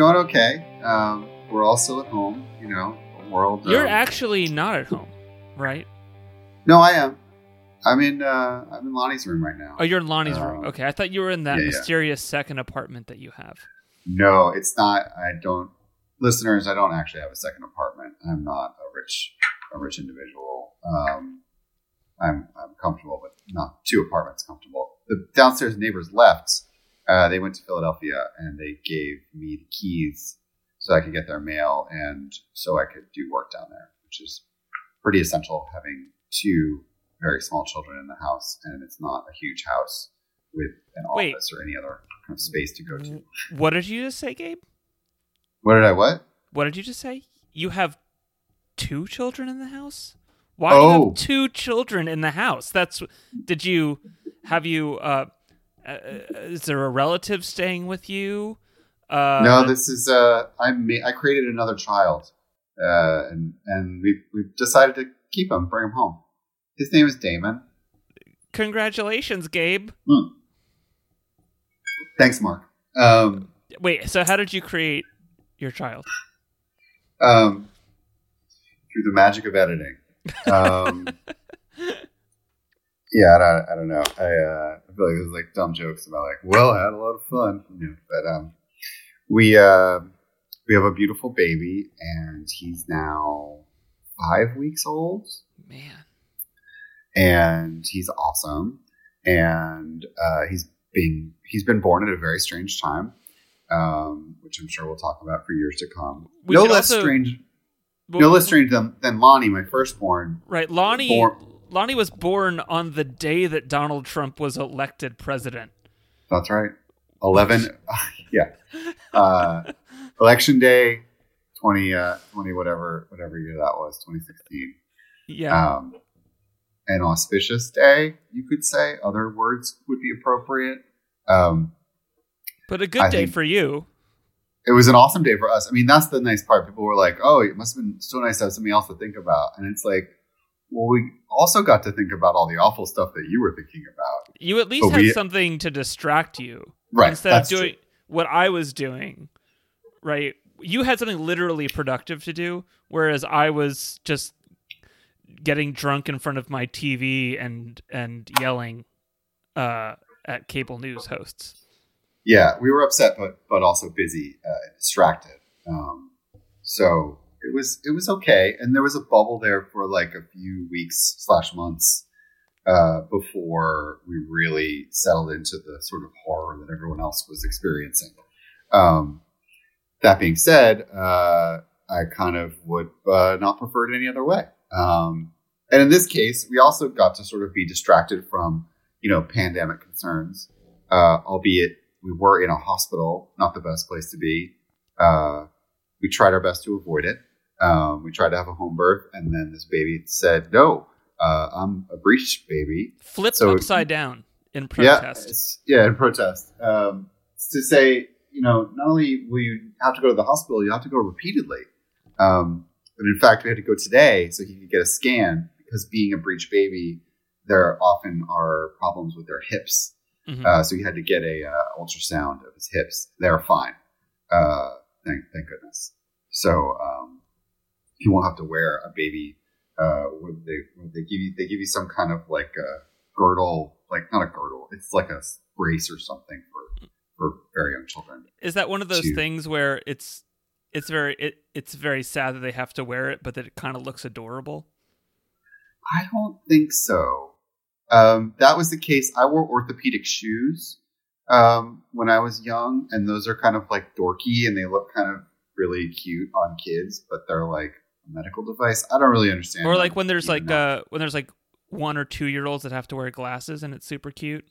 going okay. Um, we're all still at home. You know, world. You're um, actually not at home, right? No, I am. I'm in. Uh, I'm in Lonnie's room right now. Oh, you're in Lonnie's Uh, room. Okay, I thought you were in that yeah, yeah. mysterious second apartment that you have. No, it's not. I don't. Listeners, I don't actually have a second apartment. I'm not a rich, a rich individual. Um, I'm I'm comfortable but not two apartments comfortable. The downstairs neighbors left. Uh, they went to Philadelphia and they gave me the keys so I could get their mail and so I could do work down there, which is pretty essential having two very small children in the house and it's not a huge house with an Wait. office or any other kind of space to go to. What did you just say, Gabe? What did I what? What did you just say? You have two children in the house? Why do you Oh. have two children in the house? That's did you have you uh, uh is there a relative staying with you? Uh no, this is uh, I ma- I created another child, uh, and and we we decided to keep him, bring him home. His name is Damon. congratulations, Gabe. Thanks, Mark. Um, Wait, so how did you create your child? um, through the magic of editing. Um, yeah, I don't, I don't know. I, uh, I feel like there's like dumb jokes about like, well, I had a lot of fun, you know, but um, we uh, we have a beautiful baby, and he's now five weeks old. Man. and he's awesome. And uh, he's being he's been born at a very strange time, um, which I'm sure we'll talk about for years to come. We no less also- strange, Well, no less strange than, than Lonnie, my firstborn. Right, Lonnie. Born- Lonnie was born on the day that Donald Trump was elected president. That's right. Eleven, yeah. Uh, election day, 20, uh, 20 whatever whatever year that was, 2016. Yeah, Um, an auspicious day, you could say. Other words would be appropriate. Um, but a good I day for you. it was an awesome day for us. I mean, that's the nice part. People were like, "Oh, it must have been so nice to have something else to think about." And it's like, well, we also got to think about all the awful stuff that you were thinking about. You at least But had we- something to distract you Right. instead of doing what I was doing. Right, you had something literally productive to do, whereas I was just getting drunk in front of my TV and and yelling uh, at cable news hosts. Yeah, we were upset, but but also busy, uh, and distracted. Um, so it was it was okay, and there was a bubble there for like a few weeks slash months uh, before we really settled into the sort of horror that everyone else was experiencing. Um, that being said, uh, I kind of would uh, not prefer it any other way. Um, and in this case, we also got to sort of be distracted from, you know, pandemic concerns, uh, albeit we were in a hospital, not the best place to be. Uh, we tried our best to avoid it. Um, we tried to have a home birth, and then this baby said, "No, uh, I'm a breech baby." Flipped So- upside down in protest. it's- yeah, in protest. Um, to say, you know, not only will you have to go to the hospital, you have to go repeatedly. Um, but in fact, we had to go today so he could get a scan because being a breech baby, there often are problems with their hips. Mhm. Uh, so he had to get a uh, ultrasound of his hips. They're fine. Uh, thank, thank goodness. So um, he won't have to wear a baby. Uh, would they, would they give you? They give you some kind of like a girdle, like not a girdle. It's like a brace or something for for very young children. Is that one of those to- things where it's it's very it, it's very sad that they have to wear it, but that it kind of looks adorable? I don't think so. Um, that was the case. I wore orthopedic shoes um, when I was young, and those are kind of like dorky and they look kind of really cute on kids, but they're like a medical device. I don't really understand. Or like when there's like uh when there's like one or two year olds that have to wear glasses and it's super cute.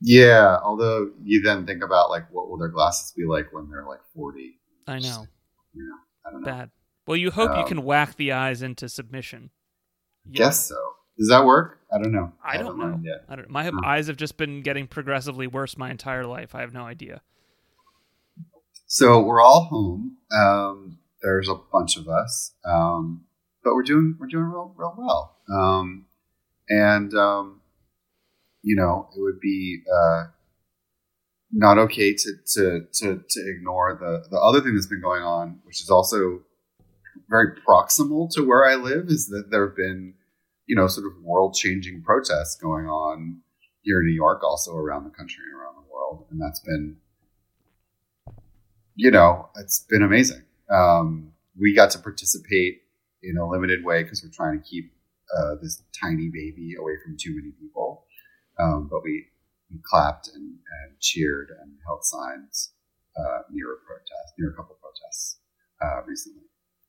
yeah. Although you then think about like what will their glasses be like when they're like forty? I know, You know, I don't know. bad. Well, you hope you Um, can whack the eyes into submission. Yeah. Guess so. Does that work? I don't know. I don't haven't know. I don't. My Hmm. eyes have just been getting progressively worse my entire life. I have no idea. So we're all home. Um, there's a bunch of us, um, but we're doing we're doing real real well. Um, and um, you know, it would be uh, not okay to, to to to ignore the the other thing that's been going on, which is also very proximal to where I live, is that there have been, you know, sort of world changing protests going on here in New York, also around the country and around the world, and that's been, you know, it's been amazing. Um, we got to participate in a limited way because we're trying to keep uh, this tiny baby away from too many people. Um, but we, we clapped and, and, cheered and held signs uh, near a protest, near a couple protests uh, recently.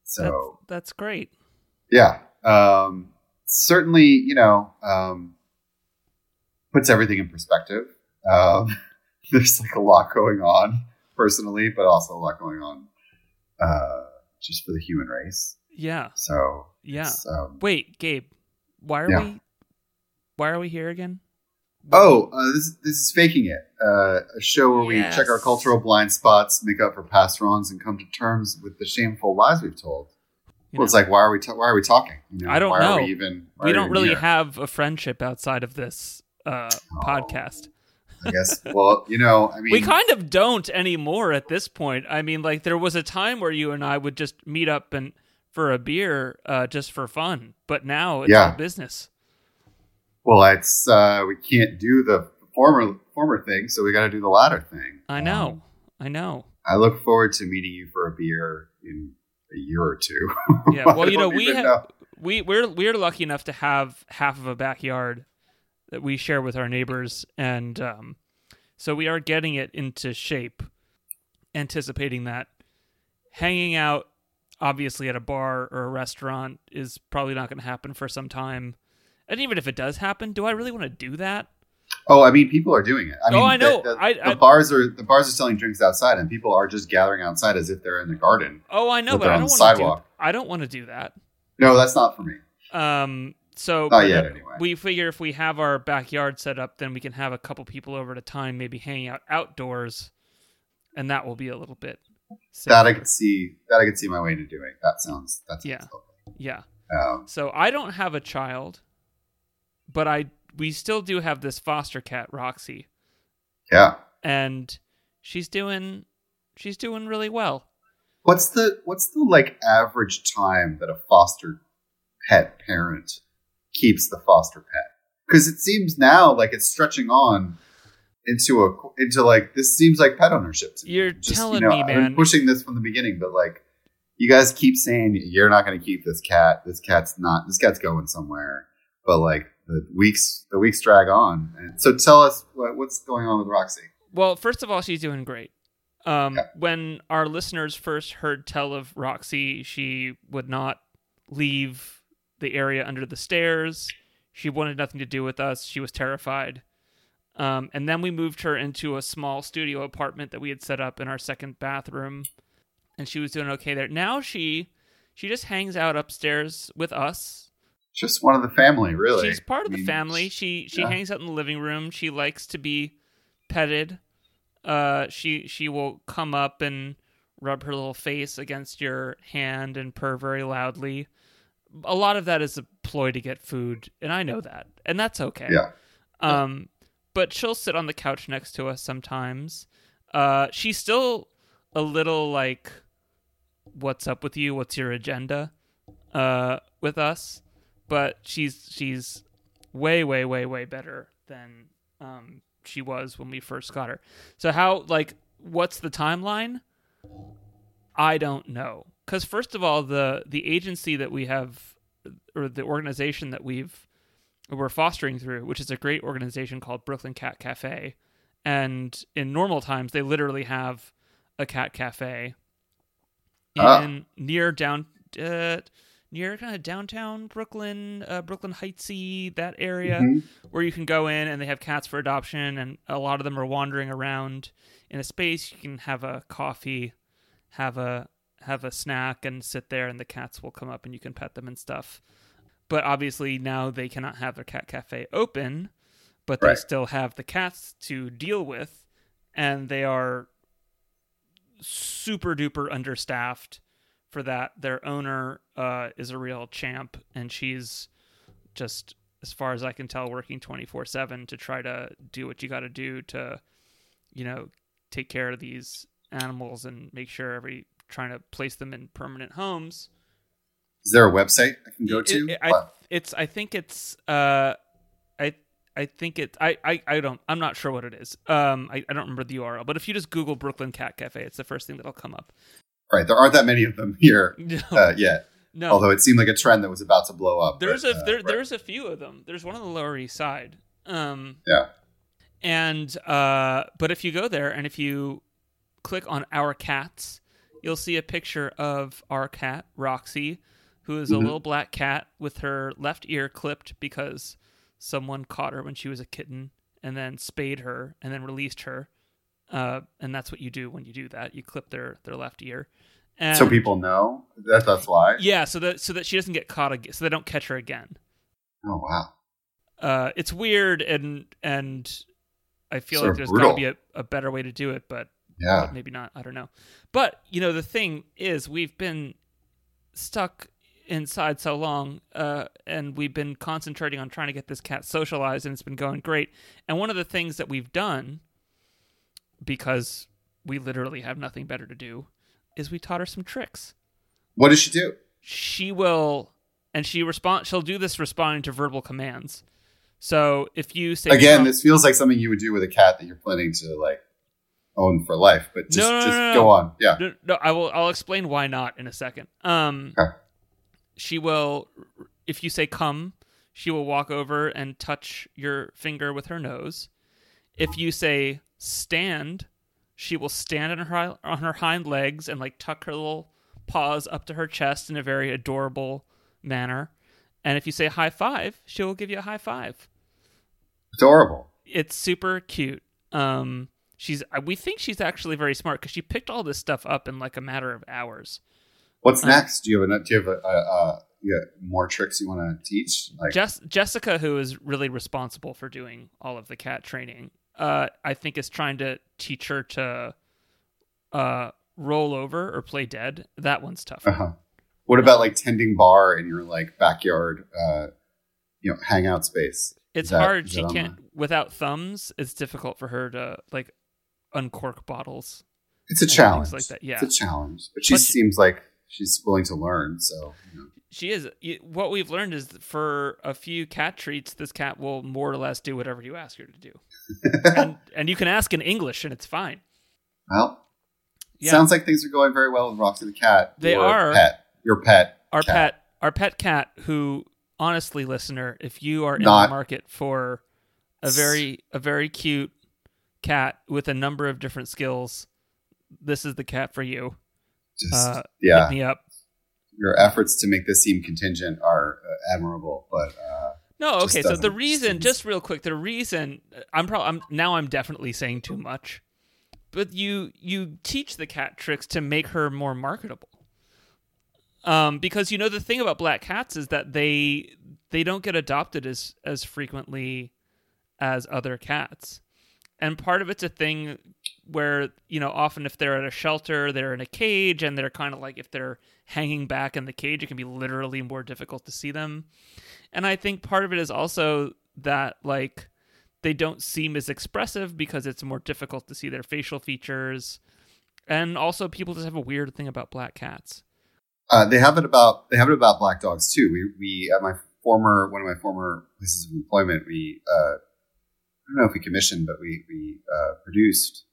So that's, that's great. Yeah, um, certainly, you know, um, puts everything in perspective. Um, there's like a lot going on personally, but also a lot going on uh, just for the human race. Yeah. So yeah. Um, Wait, Gabe, why are yeah. we? Why are we here again? Oh, uh, this this is faking it. Uh, a show where yes. we check our cultural blind spots, make up for past wrongs, and come to terms with the shameful lies we've told. You well, know, it's like why are we ta- why are we talking? You know, I don't why know. Are we even we don't really here? have a friendship outside of this uh, oh, podcast. I guess. Well, you know, I mean, we kind of don't anymore at this point. I mean, like there was a time where you and I would just meet up and for a beer uh, just for fun, but now it's yeah. business. Well, it's uh, we can't do the former former thing, so we got to do the latter thing. I know, um, I know. I look forward to meeting you for a beer in a year or two. yeah, well, you know, we have know. we we're we're lucky enough to have half of a backyard that we share with our neighbors, and um, so we are getting it into shape, anticipating that hanging out obviously at a bar or a restaurant is probably not going to happen for some time. And even if it does happen, do I really want to do that? Oh, I mean, people are doing it. I oh, mean, I know. The, the, I, the I, bars are the bars are selling drinks outside, and people are just gathering outside as if they're in the garden. Oh, I know, but I don't want to. Do, I don't want to do that. No, that's not for me. Um. So not yet, anyway. We figure if we have our backyard set up, then we can have a couple people over at a time, maybe hanging out outdoors, and that will be a little bit that I could see. That I could see my way to doing. That sounds. That sounds yeah. Lovely. Yeah. Um, so I don't have a child, but I we still do have this foster cat, Roxy. Yeah. And she's doing she's doing really well. What's the what's the like average time that a foster pet parent keeps the foster pet? Because it seems now like it's stretching on into a into like this seems like pet ownership. You're Just, telling you know, me, man. I've been pushing this from the beginning, but like you guys keep saying you're not going to keep this cat. This cat's not. This cat's going somewhere. But like the weeks, the weeks drag on. And so tell us what, what's going on with Roxy. Well, first of all, she's doing great. Um, okay. When our listeners first heard tell of Roxy, she would not leave the area under the stairs. She wanted nothing to do with us. She was terrified. Um, and then we moved her into a small studio apartment that we had set up in our second bathroom, and she was doing okay there. Now she she just hangs out upstairs with us. Just one of the family, really. She's part of I mean, the family. She she yeah. hangs out in the living room. She likes to be petted. Uh, she she will come up and rub her little face against your hand and purr very loudly. A lot of that is a ploy to get food, and I know that, and that's okay. Yeah. Um, but she'll sit on the couch next to us sometimes. Uh, she's still a little like, "What's up with you? What's your agenda?" Uh, with us, but she's she's way way way way better than um, she was when we first got her. So how like what's the timeline? I don't know. Cuz first of all the the agency that we have or the organization that we've we're fostering through, which is a great organization called Brooklyn Cat Cafe. And in normal times, they literally have a cat cafe ah. in near down uh, near kind of downtown Brooklyn, uh, Brooklyn Heightsy, that area mm-hmm. where you can go in and they have cats for adoption, and a lot of them are wandering around in a space. You can have a coffee, have a have a snack, and sit there, and the cats will come up and you can pet them and stuff. But obviously now they cannot have their cat cafe open, but right. they still have the cats to deal with, and they are super duper understaffed for that. Their owner uh, is a real champ, and she's just as far as I can tell, working twenty four seven to try to do what you got to do to, you know, take care of these animals and make sure every trying to place them in permanent homes. Is there a website I can go to? it- I, it's I think it's uh I I think it I, I I don't I'm not sure what it is. Um I, I don't remember the URL, but if you just Google Brooklyn Cat Cafe, it's the first thing that'll come up. right, there aren't that many of them here No, uh, yet. no. Although it seemed like a trend that was about to blow up. there's but, a uh, there, right. there's a few of them. There's one on the Lower East Side. Um Yeah. and uh but if you go there and if you click on our cats, you'll see a picture of our cat Roxy, who is a Mhm. little black cat with her left ear clipped because someone caught her when she was a kitten and then spayed her and then released her. Uh, and that's what you do when you do that. You clip their their left ear. And so people know that that's why. yeah, so that so that she doesn't get caught again, so they don't catch her again. Oh wow. Uh, it's weird and and I feel Sort like there's brutal. got to be a, a better way to do it, but Yeah. but maybe not. I don't know. But you know, the thing is, we've been stuck inside so long, uh, and we've been concentrating on trying to get this cat socialized, and it's been going great. And one of the things that we've done, because we literally have nothing better to do, is we taught her some tricks. What does she do? She will, and she respond. She'll do this responding to verbal commands. So if you say Again, this feels like something you would do with a cat that you're planning to like own for life. But just, No, no, just no, go on. Yeah. No, no, I will. I'll explain why not in a second. Um, Okay. she will, if you say "come," she will walk over and touch your finger with her nose. If you say "stand," she will stand on her on her hind legs and like tuck her little paws up to her chest in a very adorable manner. And if you say "high five, she will give you a high five Adorable. it's super cute. Um, she's uh, we think she's actually very smart because she picked all this stuff up in like a matter of hours. What's Uh, next? Do you have a, do you have a, a, a you got more tricks you want to teach? Like Jess- Jessica, who is really responsible for doing all of the cat training, uh, I think is trying to teach her to uh, roll over or play dead. That one's tough. uh-huh. What about like tending bar in your like backyard uh you know hangout space? It's that- hard. She can't without thumbs. It's difficult for her to like uncork bottles. It's a challenge. like that, yeah. It's a challenge. But she But she- seems like she's willing to learn, so you know. She is. What we've learned is that for a few cat treats, this cat will more or less do whatever you ask her to do, and and you can ask in English and it's fine. well, Yeah. sounds like things are going very well with Roxy the cat. They your are. Pet. Your pet. Our cat. pet, our pet cat, who honestly, listener, if you are in Not- the market for a very a very cute cat with a number of different skills, this is the cat for you. Just, Uh, yeah. Me up. Your efforts to make this seem contingent are uh, admirable, but uh, No, okay. So the reason, just real quick, the reason I'm probably I'm now I'm definitely saying too much, but you you teach the cat tricks to make her more marketable. Um, because you know the thing about black cats is that they they don't get adopted as as frequently as other cats, and part of it's a thing where you know often if they're at a shelter they're in a cage and they're kind of like if they're hanging back in the cage it can be literally more difficult to see them and I think part of it is also that like they don't seem as expressive because it's more difficult to see their facial features. And also people just have a weird thing about black cats. uh, they have it about they have it about black dogs too. We we at my former one of my former places of employment, we uh, don't know if we commissioned, but we we uh, produced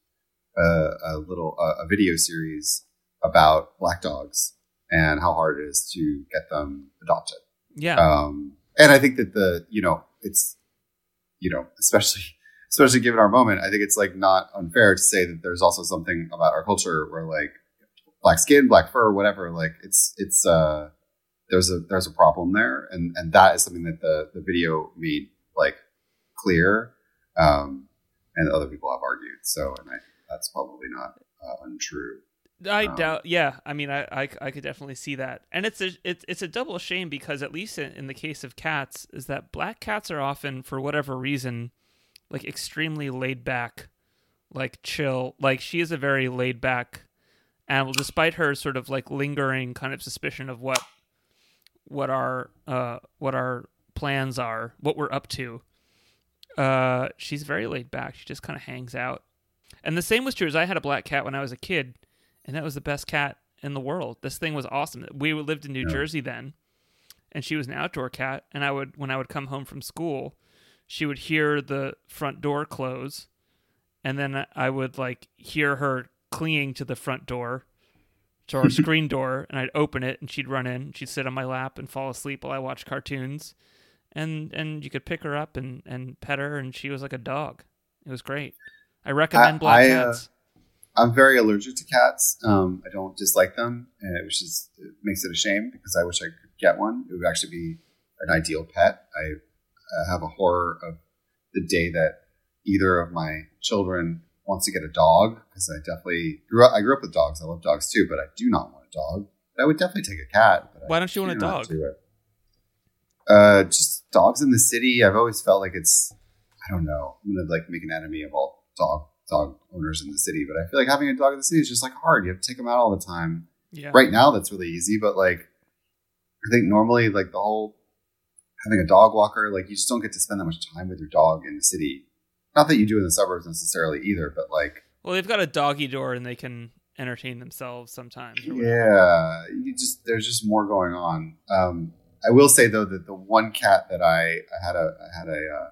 a, a little uh, a video series about black dogs and how hard it is to get them adopted. Yeah. Um, and I think that the you know it's you know especially especially given our moment, I think it's like not unfair to say that there's also something about our culture where like black skin, black fur, whatever. Like it's it's uh there's a there's a problem there, and and that is something that the the video made like clear, um, and other people have argued. So, and I that's probably not uh, untrue. I Um, doubt. Yeah, I mean, I, I I could definitely see that, and it's a it's it's a double shame because at least in, in the case of cats, is that black cats are often for whatever reason, like extremely laid back, like chill. Like she is a very laid back animal, despite her sort of like lingering kind of suspicion of what what our uh what our plans are, what we're up to. Uh, she's very laid back. She just kind of hangs out. And the same was true as I had a black cat when I was a kid, and that was the best cat in the world. This thing was awesome. We lived in New Yeah. Jersey then, and she was an outdoor cat. And I would, when I would come home from school, she would hear the front door close, and then I would like hear her clinging to the front door, to our screen door, and I'd open it, and she'd run in. She'd sit on my lap and fall asleep while I watched cartoons, and and you could pick her up and and pet her, and she was like a dog. It was great. I recommend black I, uh, cats. I'm very allergic to cats. Um, I don't dislike them, and which is it makes it a shame because I wish I could get one. It would actually be an ideal pet. I uh, have a horror of the day that either of my children wants to get a dog because I definitely grew up. I grew up with dogs. I love dogs too, but I do not want a dog. But I would definitely take a cat. But Why don't you want a choose not dog? to. Uh, just dogs in the city. I've always felt like it's. I don't know. I'm gonna like make an enemy of all dog dog owners in the city, but I feel like having a dog in the city is just like hard. You have to take them out all the time. Yeah. Right now, that's really easy, but like I think normally, like the whole having a dog walker, like you just don't get to spend that much time with your dog in the city. Not that you do in the suburbs necessarily either, but like Well, they've got a doggy door, and they can entertain themselves sometimes. yeah, you just there's just more going on. Um, I will say though that the one cat that I, I had a I had a uh,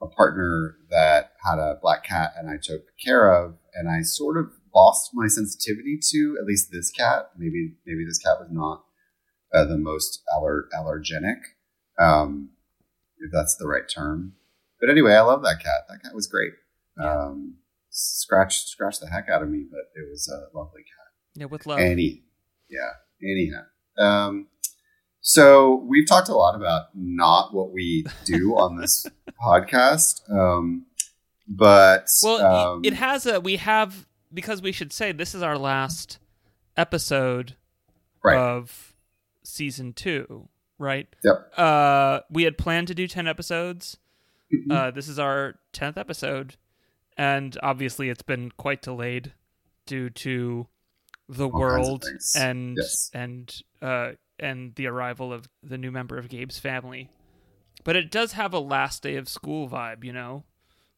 a partner that had a black cat and I took care of, and I sort of lost my sensitivity to at least this cat. Maybe maybe this cat was not uh, the most aller- allergenic, um, if that's the right term. But anyway, I love that cat. That cat was great. Um, scratched scratched the heck out of me, but it was a lovely cat. Yeah, with love. Any, yeah, anyhow. Um, so we've talked a lot about not what we do on this podcast, um, but Well, um, it has a. We have because we should say this is our last episode right, of season two, right? Yep. Uh, we had planned to do ten episodes. Mhm. Uh, this is our tenth episode, and obviously it's been quite delayed due to the All world and Yes. and uh, and the arrival of the new member of Gabe's family. But it does have a last day of school vibe, you know,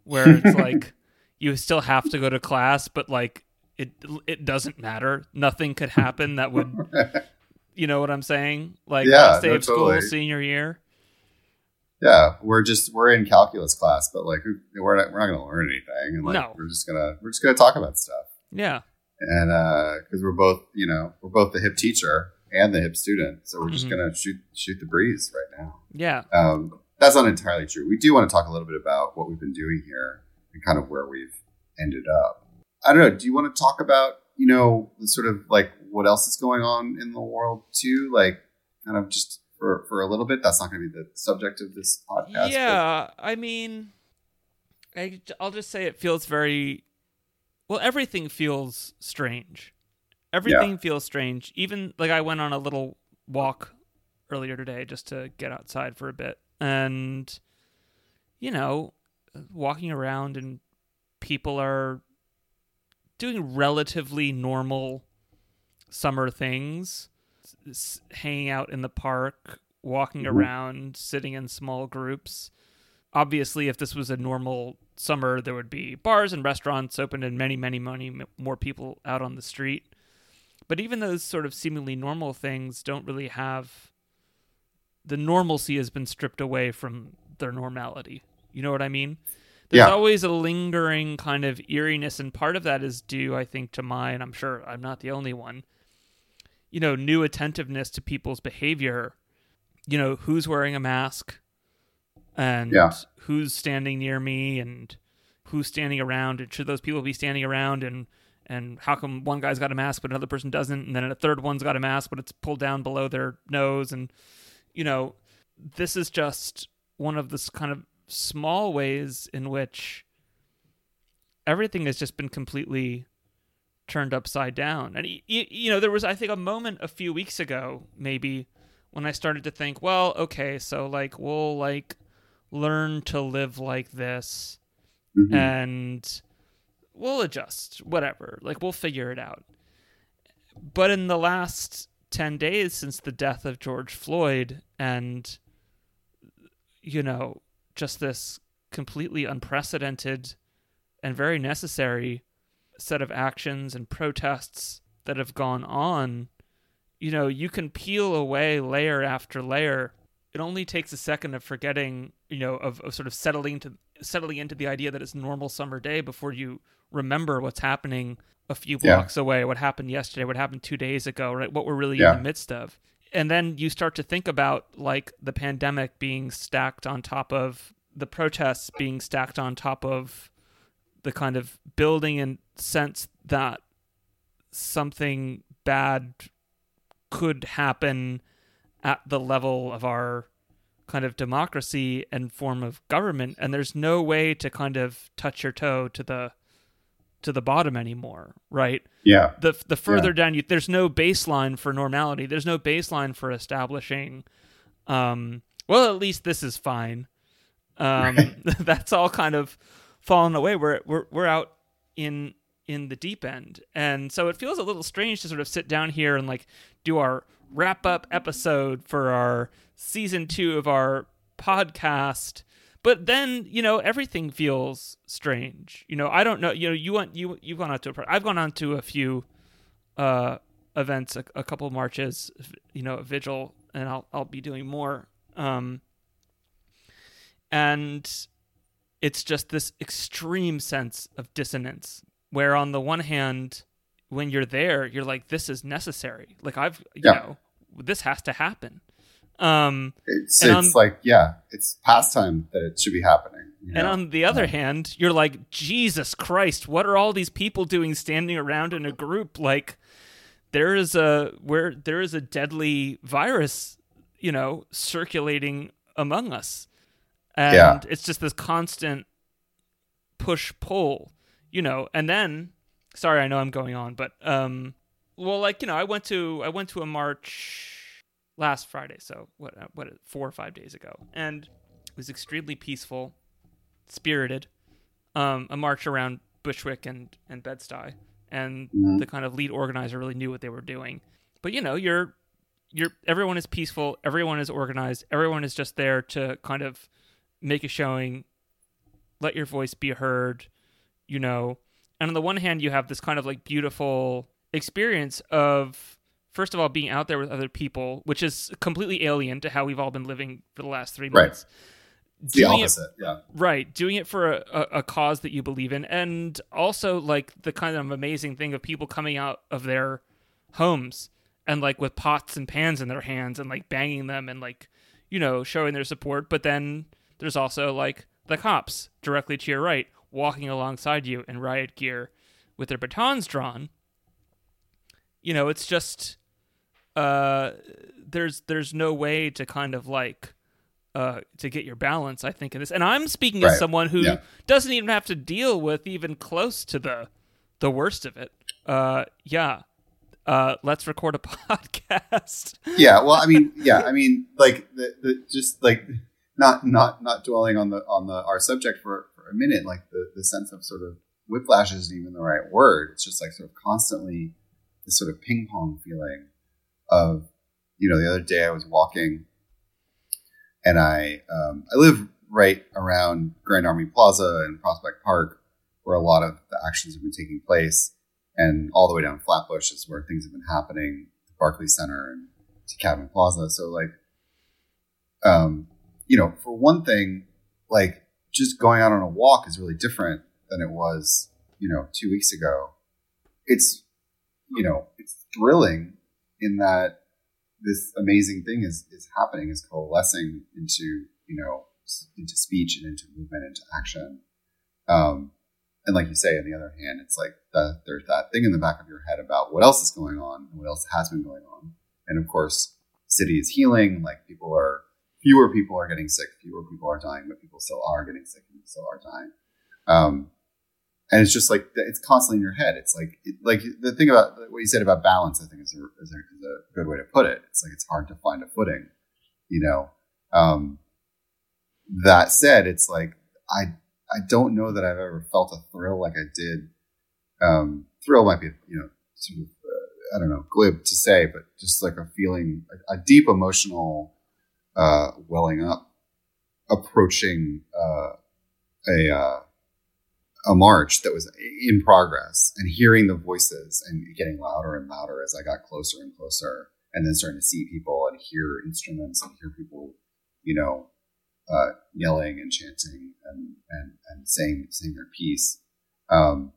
where it's like you still have to go to class, but like it it doesn't matter. Nothing could happen that would, you know what I'm saying? Like Yeah, last day no, of school, totally. senior year. yeah, we're just we're in calculus class, but like we're not, we're not going to learn anything, and like No. we're just gonna we're just gonna talk about stuff, Yeah, and uh, because we're both you know we're both the hip teacher and the hip student, so we're just Mhm. gonna shoot shoot the breeze right now. yeah. Um, that's not entirely true. We do want to talk a little bit about what we've been doing here and kind of where we've ended up. I don't know. Do you want to talk about, you know, the sort of like what else is going on in the world too? Like, kind of just for, for a little bit. That's not going to be the subject of this podcast. but- Yeah, I mean, I, I'll just say it feels very. Well, everything feels strange. Everything feels strange. Even like I went on a little walk earlier today just to get outside for a bit, and you know, walking around and people are doing relatively normal summer things, s- hanging out in the park, walking Mhm. around, sitting in small groups. Obviously, if this was a normal summer, there would be bars and restaurants open and many, many, many more people out on the street. But even those sort of seemingly normal things don't really have the normalcy has been stripped away from their normality. You know what I mean? There's Yeah. always a lingering kind of eeriness, and part of that is due, I think, to my, and I'm sure I'm not the only one, you know, new attentiveness to people's behavior. You know, who's wearing a mask and Yeah. who's standing near me and who's standing around and should those people be standing around and and how come one guy's got a mask but another person doesn't? And then a third one's got a mask but it's pulled down below their nose. And you know this is just one of this kind of small ways in which everything has just been completely turned upside down. And you know there was i think a moment a few weeks ago maybe when i started to think well okay so like we'll like learn to live like this Mhm. and we'll adjust whatever like we'll figure it out but in the last 10 days since the death of george floyd and you know, just this completely unprecedented and very necessary set of actions and protests that have gone on, you know, you can peel away layer after layer. It only takes a second of forgetting, you know, of, of sort of settling to settling into the idea that it's a normal summer day before you remember what's happening a few blocks yeah. away, what happened yesterday, what happened two days ago, right? What we're really yeah. in the midst of. And then you start to think about like the pandemic being stacked on top of the protests being stacked on top of the kind of building and sense that something bad could happen at the level of our kind of democracy and form of government and there's no way to kind of touch your toe to the to the bottom anymore right yeah the the further yeah. down you there's no baseline for normality there's no baseline for establishing um well at least this is fine um right. that's all kind of fallen away we're we're we're out in in the deep end. And so it feels a little strange to sort of sit down here and like do our wrap up episode for our season two of our podcast. But then, you know, everything feels strange. You know, I don't know. You know, you want you you've gone out to a I've gone on to a few uh events, a, a couple marches, you know, a vigil, and I'll I'll be doing more. Um and it's just this extreme sense of dissonance where on the one hand when you're there you're like this is necessary like i've you yeah. know this has to happen um it's, it's on, like yeah it's pastime that it should be happening you know? and on the other um, hand you're like jesus christ what are all these people doing standing around in a group like there is a where there is a deadly virus you know circulating among us and yeah. it's just this constant push pull you know, and then sorry, I know I'm going on, but um well like, you know, I went to I went to a march last Friday, so what uh, what 4 or 5 days ago. And it was extremely peaceful, spirited. Um a march around Bushwick and and Bed-Stuy and mm-hmm. the kind of lead organizer really knew what they were doing. But you know, you're you're everyone is peaceful, everyone is organized, everyone is just there to kind of make a showing, let your voice be heard, you know. And on the one hand, you have this kind of like beautiful experience of first of all being out there with other people, which is completely alien to how we've all been living for the last three months. Right. the opposite, it, yeah. Right, doing it for a, a, a, cause that you believe in, and also like the kind of amazing thing of people coming out of their homes and like with pots and pans in their hands and like banging them and like you know showing their support. But then there's also like the cops directly to your right walking alongside you in riot gear with their batons drawn. You know, it's just uh there's there's no way to kind of like uh to get your balance, I think, in this. And I'm speaking right. as someone who yeah. doesn't even have to deal with even close to the the worst of it. Uh yeah. Uh, let's record a podcast. yeah, well, I mean, yeah, I mean, like the, the just like not not not dwelling on the on the our subject for a minute, like the, the sense of sort of whiplash isn't even the right word. It's just like sort of constantly this sort of ping pong feeling of, you know, the other day I was walking and I, um, I live right around Grand Army Plaza and Prospect Park where a lot of the actions have been taking place and all the way down Flatbush is where things have been happening, the Barclays Center and to Cadman Plaza. So like, um, you know, for one thing, like just going out on a walk is really different than it was, you know, two weeks ago. It's, you know, it's thrilling in that this amazing thing is, is happening, is coalescing into, you know, into speech and into movement, into action. Um, and like you say, on the other hand, it's like that there's that thing in the back of your head about what else is going on and what else has been going on. And of course, city is healing. Like people are fewer people are getting sick, fewer people are dying, but people still are getting sick and still are dying. Um, and it's just like it's constantly in your head. It's like it, like the thing about what you said about balance. I think is a, is a, is a good way to put it. It's like it's hard to find a footing, you know. Um, that said, it's like I I don't know that I've ever felt a thrill like I did. Um, thrill might be you know sort of uh, I don't know glib to say, but just like a feeling, a, a deep emotional uh, welling up approaching uh, a uh, a march that was in progress and hearing the voices and getting louder and louder as I got closer and closer, and then starting to see people and hear instruments and hear people, you know, uh, yelling and chanting and, and, and saying saying their piece. Um,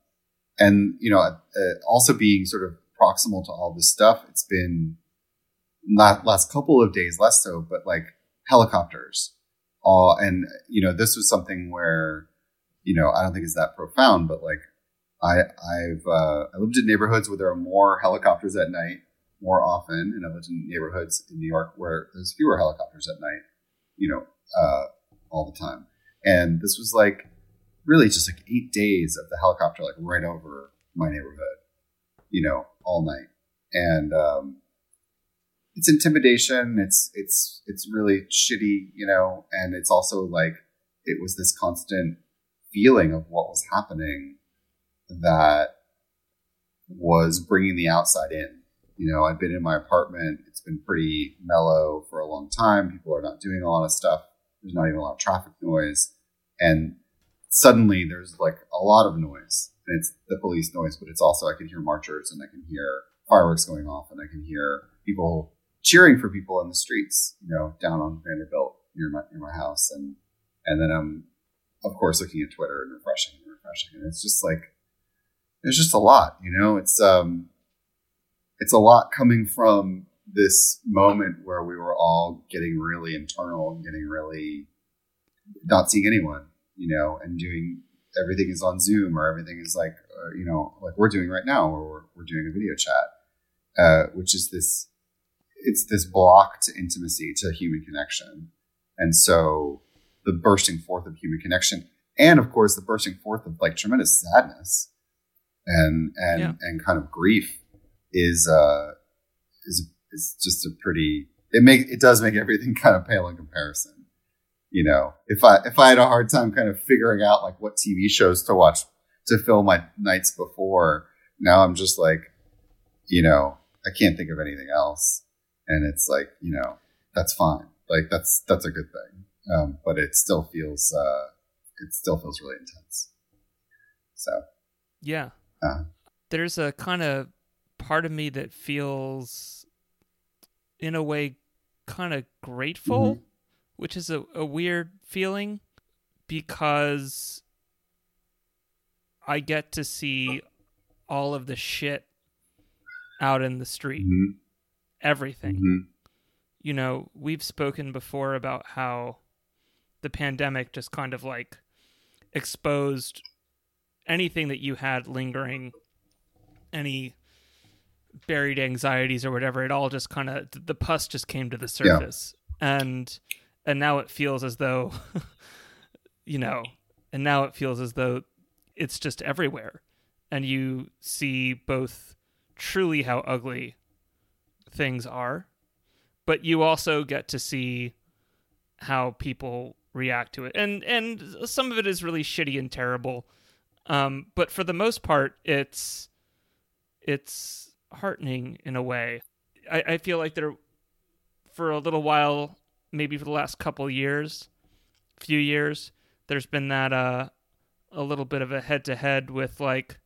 and you know, uh, also being sort of proximal to all this stuff. It's been not last couple of days less so, but like helicopters. All and you know, this was something where you know I don't think it's that profound, but like I I've uh, I lived in neighborhoods where there are more helicopters at night more often, and I lived in neighborhoods in New York where there's fewer helicopters at night. You know, uh, all the time. And this was like really just like eight days of the helicopter like right over my neighborhood, you know, all night. And um, it's intimidation. It's it's it's really shitty, you know. And it's also like it was this constant feeling of what was happening that was bringing the outside in. You know, I've been in my apartment. It's been pretty mellow for a long time. People are not doing a lot of stuff. There's not even a lot of traffic noise. And suddenly there's like a lot of noise. And it's the police noise, but it's also, I can hear marchers and I can hear fireworks going off and I can hear people cheering for people in the streets, you know, down on Vanderbilt near my, near my house. And, and then I'm, of course, looking at Twitter and refreshing and refreshing. And it's just like, it's just a lot, you know, it's, um, it's a lot coming from this moment where we were all getting really internal and getting really not seeing anyone, you know, and doing everything is on Zoom or everything is like, uh, you know, like we're doing right now, or we're, we're doing a video chat, uh, which is this, it's this block to intimacy, to human connection. And so the bursting forth of human connection, and of course the bursting forth of like tremendous sadness and, and, yeah. and kind of grief is, uh, is is just a pretty it make it does make everything kind of pale in comparison. You know, if I if I had a hard time kind of figuring out like what TV shows to watch to fill my nights before, now I'm just like, you know, I can't think of anything else, and it's like, you know, that's fine. Like that's that's a good thing, um, but it still feels uh, it still feels really intense. So, yeah, uh, there's a kind of part of me that feels in a way kind of grateful, mm-hmm. which is a, a weird feeling because I get to see all of the shit out in the street. Mm-hmm. Everything. Mm-hmm. You know, we've spoken before about how the pandemic just kind of like exposed anything that you had lingering, any buried anxieties or whatever, it all just kind of the pus just came to the surface, yeah. and and now it feels as though, you know, and now it feels as though it's just everywhere, and you see both truly how ugly things are, but you also get to see how people react to it, and and some of it is really shitty and terrible, um, but for the most part, it's it's heartening in a way. I, I feel like there, for a little while, maybe for the last couple years, few years, there's been that uh, a little bit of a head to head with like,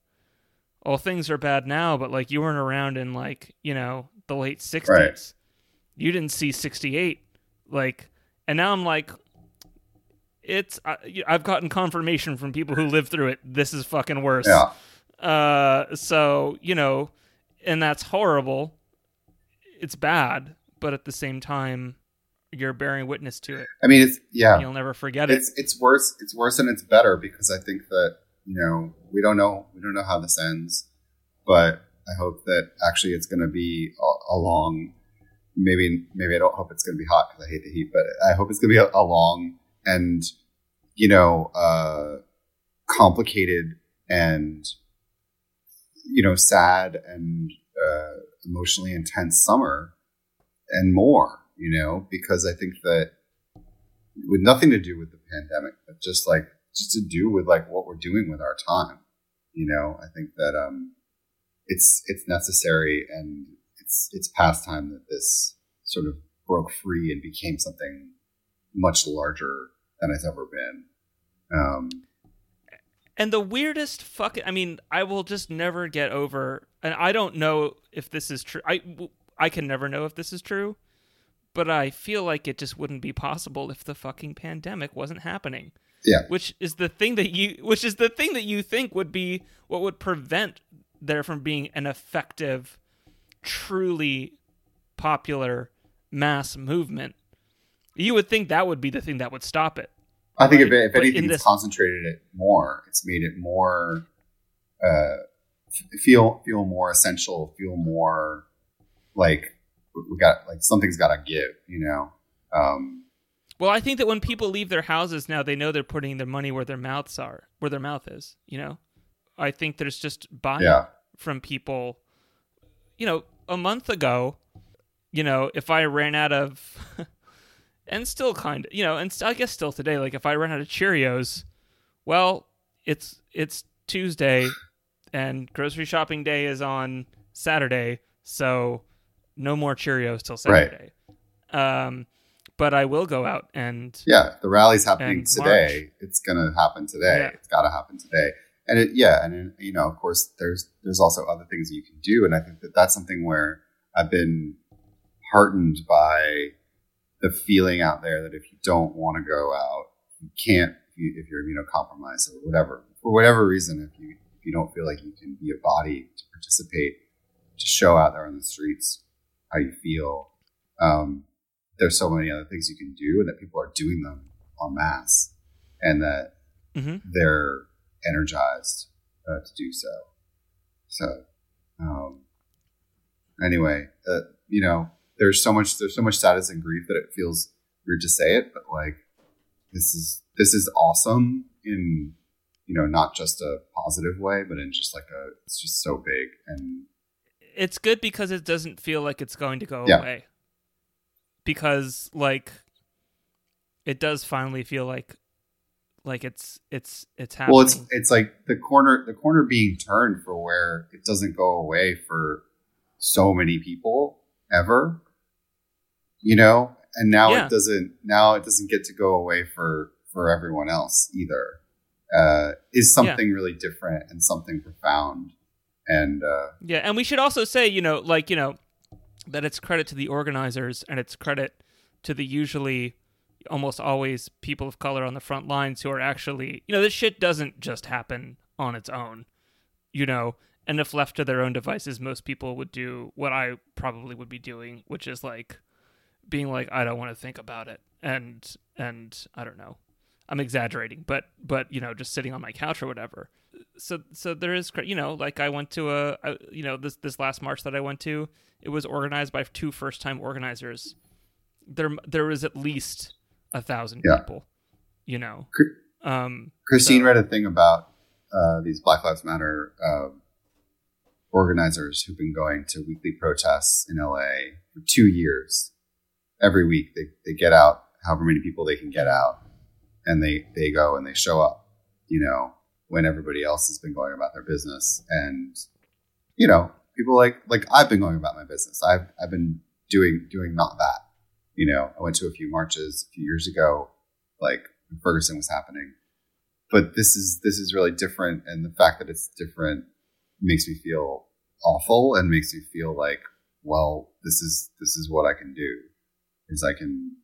oh, things are bad now, but like you weren't around in like you know the late '60s. Right. You didn't see '68, like, and now I'm like, it's I, I've gotten confirmation from people who lived through it. This is fucking worse. Yeah. Uh, so you know, and that's horrible. It's bad, but at the same time, you're bearing witness to it. I mean, it's yeah. You'll never forget it's, it. It's worse. It's worse and it's better because I think that you know we don't know we don't know how this ends, but I hope that actually it's going to be a, a, long. Maybe maybe I don't hope it's going to be hot because I hate the heat, but I hope it's going to be a, a long and you know uh, complicated and you know, sad and uh, emotionally intense summer and more, you know, because I think that with nothing to do with the pandemic, but just like, just to do with like what we're doing with our time, you know, I think that, um, it's, it's necessary and it's, it's past time that this sort of broke free and became something much larger than it's ever been. Um, and the weirdest fucking I mean, I will just never get over and I don't know if this is true. I I can never know if this is true, but I feel like it just wouldn't be possible if the fucking pandemic wasn't happening. Yeah. Which is the thing that you which is the thing that you think would be what would prevent there from being an effective truly popular mass movement. You would think that would be the thing that would stop it. I think right? if, if anything, it's this... concentrated it more. It's made it more uh, feel feel more essential. Feel more like we got like something's got to give. You know. Um, well, I think that when people leave their houses now, they know they're putting their money where their mouths are, where their mouth is. You know, I think there's just buying yeah. from people. You know, a month ago, you know, if I ran out of and still kind of, you know, and I guess still today, like if I run out of Cheerios, well, it's it's Tuesday, and grocery shopping day is on Saturday, so no more Cheerios till Saturday. Right. Um, but I will go out and yeah, the rally's happening today. March. It's gonna happen today. Yeah. It's got to happen today. And it, yeah, and you know, of course, there's there's also other things you can do, and I think that that's something where I've been heartened by the feeling out there that if you don't want to go out, you can't if you're immunocompromised or whatever for whatever reason. If you if you don't feel like you can be a body to participate, to show out there on the streets how you feel. Um, there's so many other things you can do, and that people are doing them en masse, and that mm-hmm. they're energized uh, to do so. So, um, anyway, uh, you know, there's so much there's so much sadness and grief that it feels weird to say it, but like this is this is awesome in you know not just a positive way, but in just like a it's just so big and it's good because it doesn't feel like it's going to go yeah. away. Because like it does finally feel like like it's it's it's happening. Well, it's it's like the corner the corner being turned for where it doesn't go away for so many people ever you know and now yeah. it doesn't now it doesn't get to go away for for everyone else either uh, is something yeah. really different and something profound and uh, yeah and we should also say you know like you know that it's credit to the organizers and it's credit to the usually almost always people of color on the front lines who are actually you know this shit doesn't just happen on its own you know and if left to their own devices most people would do what i probably would be doing which is like being like I don't want to think about it and and I don't know. I'm exaggerating, but but you know, just sitting on my couch or whatever. So so there is you know, like I went to a, a you know, this this last march that I went to, it was organized by two first-time organizers. There there was at least a thousand yeah. people, you know. Um, Christine so, read a thing about uh, these Black Lives Matter uh, organizers who've been going to weekly protests in LA for two years every week they, they get out however many people they can get out and they, they go and they show up, you know, when everybody else has been going about their business. And, you know, people like, like I've been going about my business. I've, I've been doing, doing not that, you know, I went to a few marches a few years ago, like Ferguson was happening, but this is, this is really different. And the fact that it's different makes me feel awful and makes me feel like, well, this is, this is what I can do is I can,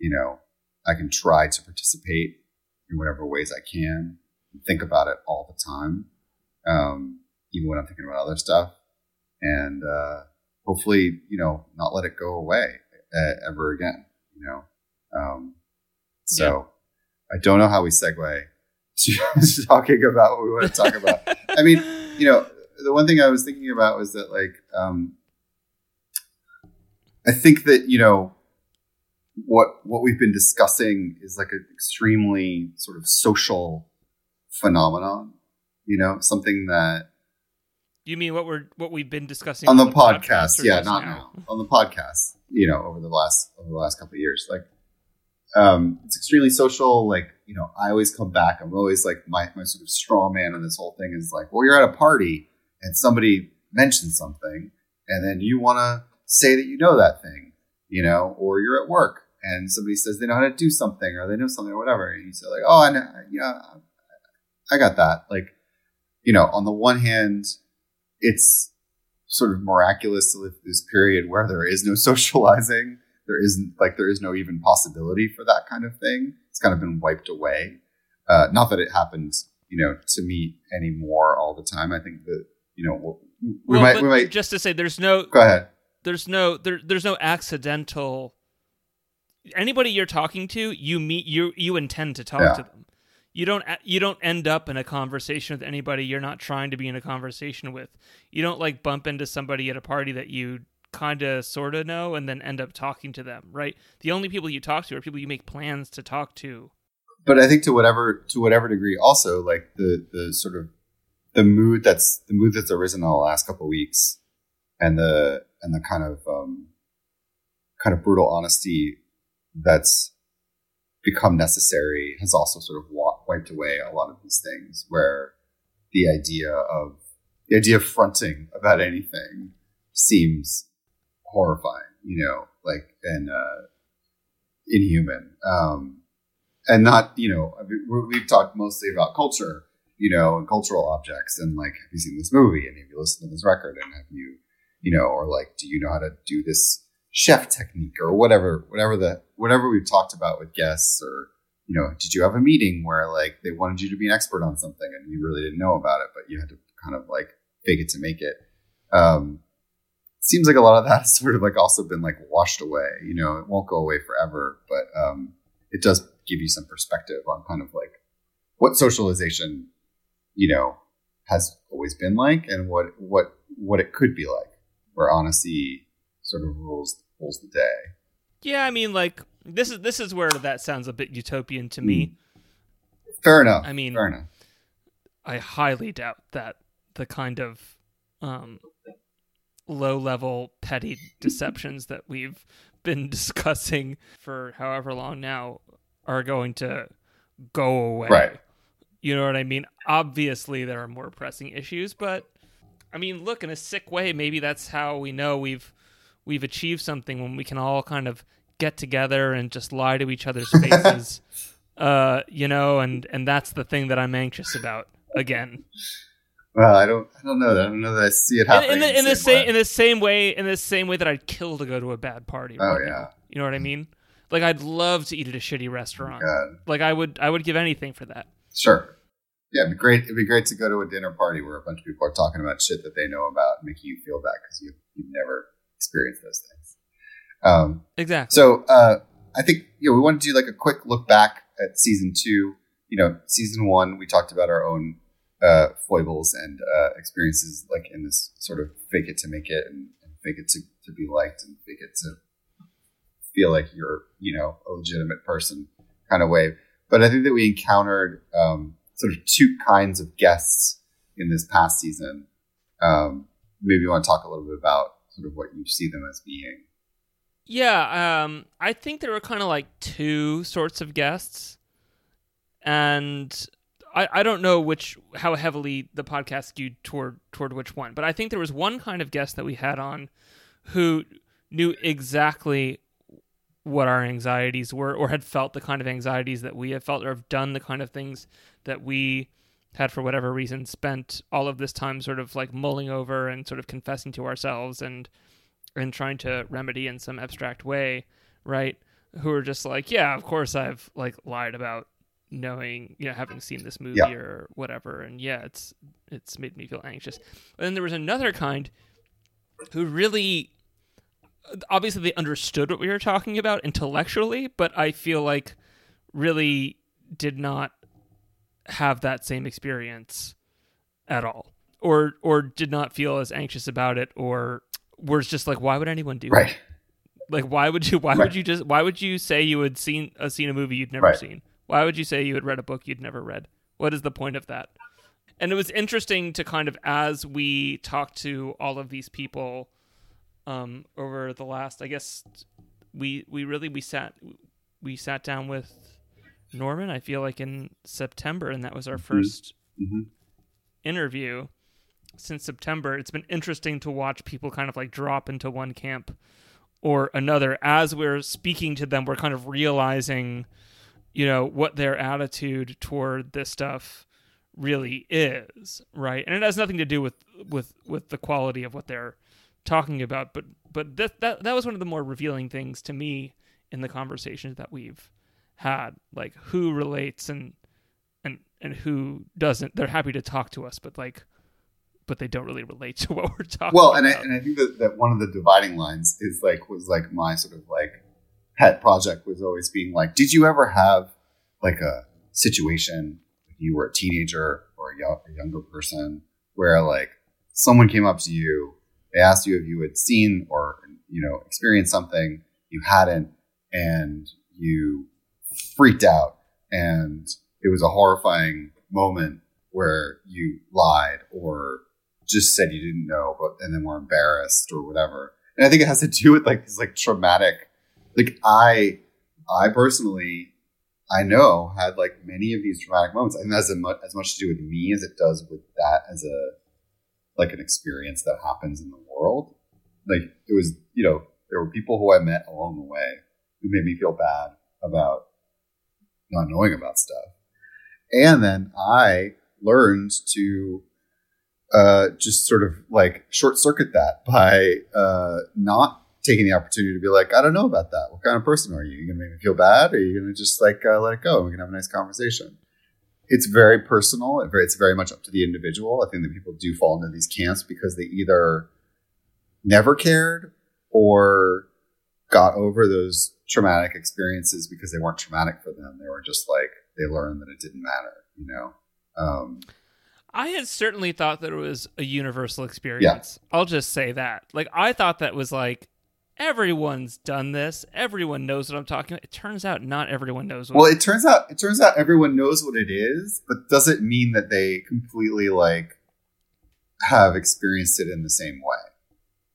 you know, I can try to participate in whatever ways I can, think about it all the time, um, even when I'm thinking about other stuff, and uh, hopefully, you know, not let it go away uh, ever again. You know, um, so yeah. I don't know how we segue to talking about what we want to talk about. I mean, you know, the one thing I was thinking about was that, like, um, I think that you know what what we've been discussing is like an extremely sort of social phenomenon. You know, something that you mean what we're what we've been discussing on the, the podcast? podcast yeah, not now. now. on the podcast. You know, over the last over the last couple of years, like um, it's extremely social. Like you know, I always come back. I'm always like my my sort of straw man on this whole thing is like, well, you're at a party and somebody mentions something, and then you want to say that you know that thing, you know, or you're at work and somebody says they know how to do something or they know something or whatever, and you say like, "Oh, I know, yeah, I got that." Like, you know, on the one hand, it's sort of miraculous to live through this period where there is no socializing. There isn't like there is no even possibility for that kind of thing. It's kind of been wiped away. Uh, not that it happens, you know, to me anymore all the time. I think that you know we well, might we might just to say there's no go ahead. There's no there there's no accidental. Anybody you're talking to, you meet you you intend to talk Yeah. to them. You don't you don't end up in a conversation with anybody you're not trying to be in a conversation with. You don't like bump into somebody at a party that you kind of sort of know and then end up talking to them, right? The only people you talk to are people you make plans to talk to. but I think to whatever to whatever degree, also like the the sort of the mood that's the mood that's arisen in the last couple of weeks, and the and the kind of um, kind of brutal honesty that's become necessary has also sort of wiped away a lot of these things. Where the idea of the idea of fronting about anything seems horrifying, you know, like and uh, inhuman. Um, and not you know I mean, we- we've talked mostly about culture you know and cultural objects and like have you seen this movie and have you listened to this record and have you you know or like do you know how to do this chef technique or whatever whatever the whatever we've talked about with guests or you know did you have a meeting where like they wanted you to be an expert on something and you really didn't know about it but you had to kind of like fake it to make it? Um seems like a lot of that has sort of like also been like washed away you know it won't go away forever but um it does give you some perspective on kind of like what socialization you know has always been like and what what what it could be like where honesty sort of rules rules the day Yeah, I mean like this is this is where that sounds a bit utopian to me. fair enough I mean- fair enough I highly doubt that the kind of um, low level petty deceptions that we've been discussing for however long now are going to go away. Right. You know what I mean? Obviously, there are more pressing issues, but I mean, look, in a sick way, maybe that's how we know we've we've achieved something when we can all kind of get together and just lie to each other's faces. uh, you know, and and that's the thing that I'm anxious about again. well i don't i don't know that i don't know that i see it In, happening in the in the same way. in the same way in the same way that I'd kill to go to a bad party. oh right now. yeah You know what I mean? Like I'd love to eat at a shitty restaurant. God. Like I would I would give anything for that. Sure. Yeah, it'd be great. It'd be great to go to a dinner party where a bunch of people are talking about shit that they know about, making you feel bad because you you've never experienced those things. Um, Exactly. so uh, I think you know we want to do like a quick look back at season two. You know, season one we talked about our own uh, foibles and uh, experiences, like in this sort of fake it to make it, and, and fake it to, to be liked, and fake it to feel like you're you know a legitimate person kind of way. But I think that we encountered um, sort of two kinds of guests in this past season. Um, maybe you want to talk a little bit about sort of what you see them as being. Yeah, um, I think there were kind of like two sorts of guests, and I, I don't know which how heavily the podcast skewed toward toward which one, but I think there was one kind of guest that we had on who knew exactly what our anxieties were, or had felt the kind of anxieties that we have felt, or have done the kind of things that we had for whatever reason spent all of this time sort of like mulling over and sort of confessing to ourselves and and trying to remedy in some abstract way, right? Who are just like, yeah, of course I've like lied about knowing, you know, having seen this movie Yeah. or whatever, and yeah, it's it's made me feel anxious. But then there was another kind who really obviously they understood what we were talking about intellectually, but I feel like really did not have that same experience at all. Or or did not feel as anxious about it or was just like why would anyone do Right. Like why would you why Right. would you just why would you say you had seen uh, seen a movie you'd never Right. seen? Why would you say you had read a book you'd never read? What is the point of that? And it was interesting to kind of as we talked to all of these people um, over the last, I guess we we really we sat we sat down with Norman. I feel like in September, and that was our 1st Mhm. interview since September. It's been interesting to watch people kind of like drop into one camp or another as we're speaking to them we're kind of realizing you know what their attitude toward this stuff really is right and it has nothing to do with with with the quality of what they're talking about but but that that, that was one of the more revealing things to me in the conversations that we've had like who relates and and and who doesn't they're happy to talk to us but like but they don't really relate to what we're talking well and about. I, and I think that, that one of the dividing lines is like was like my sort of like pet project was always being like did you ever have like a situation if you were a teenager or a, young, a younger person where like someone came up to you they asked you if you had seen or you know experienced something you hadn't and you freaked out. And it was a horrifying moment where you lied or just said you didn't know but and then were embarrassed or whatever. And i think it has to do with like this like traumatic like i i personally i know had like many of these traumatic moments. And that's as much, as much to do with me as it does with that as a like an experience that happens in the world. Like it was you know there were people who i met along the way who made me feel bad about not knowing about stuff and then i learned to uh, just sort of like short circuit that by uh, not taking the opportunity to be like, I don't know about that. What kind of person are you? Are you gonna make me feel bad, or are you gonna just like uh, let it go? and We can have a nice conversation. It's very personal. It's very much up to the individual. I think that people do fall into these camps because they either never cared or got over those traumatic experiences because they weren't traumatic for them. They were just like they learned that it didn't matter. You know. Um, I had certainly thought that it was a universal experience. Yeah. I'll just say that. Like I thought that was like everyone's done this. Everyone knows what I'm talking about. It turns out not everyone knows what Well, it turns out it turns out everyone knows what it is, but doesn't mean that they completely like have experienced it in the same way.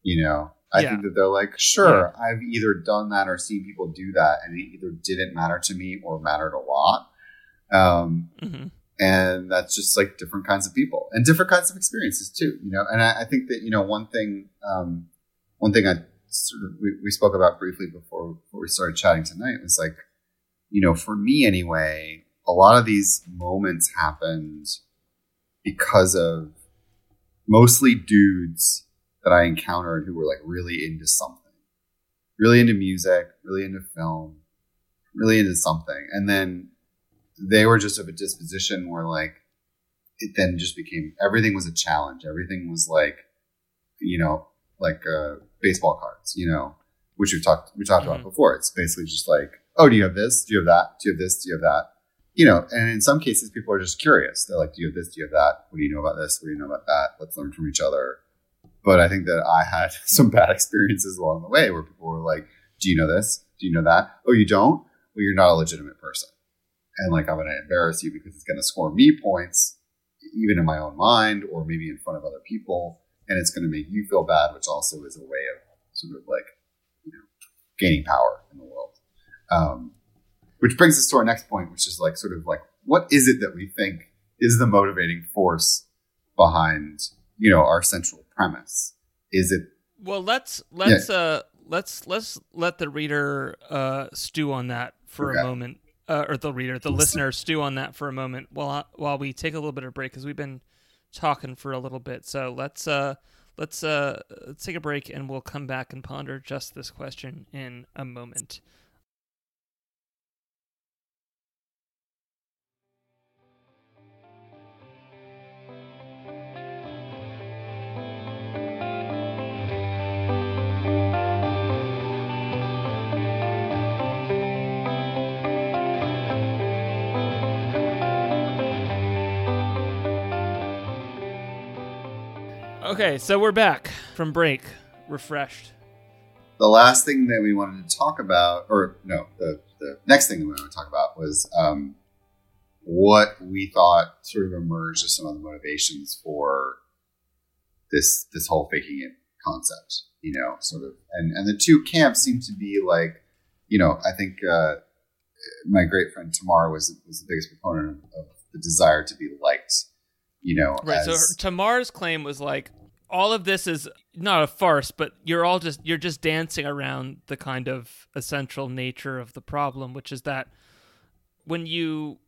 You know? I yeah. think that they're like, sure, yeah. I've either done that or seen people do that, and it either didn't matter to me or mattered a lot. Um, mm-hmm and that's just like different kinds of people and different kinds of experiences too you know and i, I think that you know one thing um, one thing i sort of we, we spoke about briefly before, before we started chatting tonight was like you know for me anyway a lot of these moments happened because of mostly dudes that i encountered who were like really into something really into music really into film really into something and then they were just of a disposition where like it then just became everything was a challenge. Everything was like, you know, like uh, baseball cards, you know, which we talked we talked mm-hmm. about before. It's basically just like, oh, do you have this? Do you have that? Do you have this? Do you have that? You know, and in some cases, people are just curious. They're like, do you have this? Do you have that? What do you know about this? What do you know about that? Let's learn from each other. But I think that I had some bad experiences along the way where people were like, do you know this? Do you know that? Oh, you don't? Well, you're not a legitimate person and like I'm going to embarrass you because it's going to score me points, even in my own mind or maybe in front of other people, and it's going to make you feel bad, which also is a way of sort of like you know gaining power in the world. Um, which brings us to our next point, which is like sort of like what is it that we think is the motivating force behind you know our central premise? Is it well? Let's let's yeah. uh let's let's let the reader uh stew on that for okay. a moment uh, or the reader, the listener, stew on that for a moment while while we take a little bit of break because we've been talking for a little bit. So let's uh, let's uh, let's take a break and we'll come back and ponder just this question in a moment. Okay, so we're back from break, refreshed. The last thing that we wanted to talk about, or no, the, the next thing that we wanted to talk about was um, what we thought sort of emerged as some of the motivations for this this whole faking it concept. You know, sort of, and and the two camps seem to be like, you know, I think uh, my great friend Tamar was was the biggest proponent of, of the desire to be liked you know right as... so tamar's claim was like all of this is not a farce, but you're all just you're just dancing around the kind of essential nature of the problem, which is that when you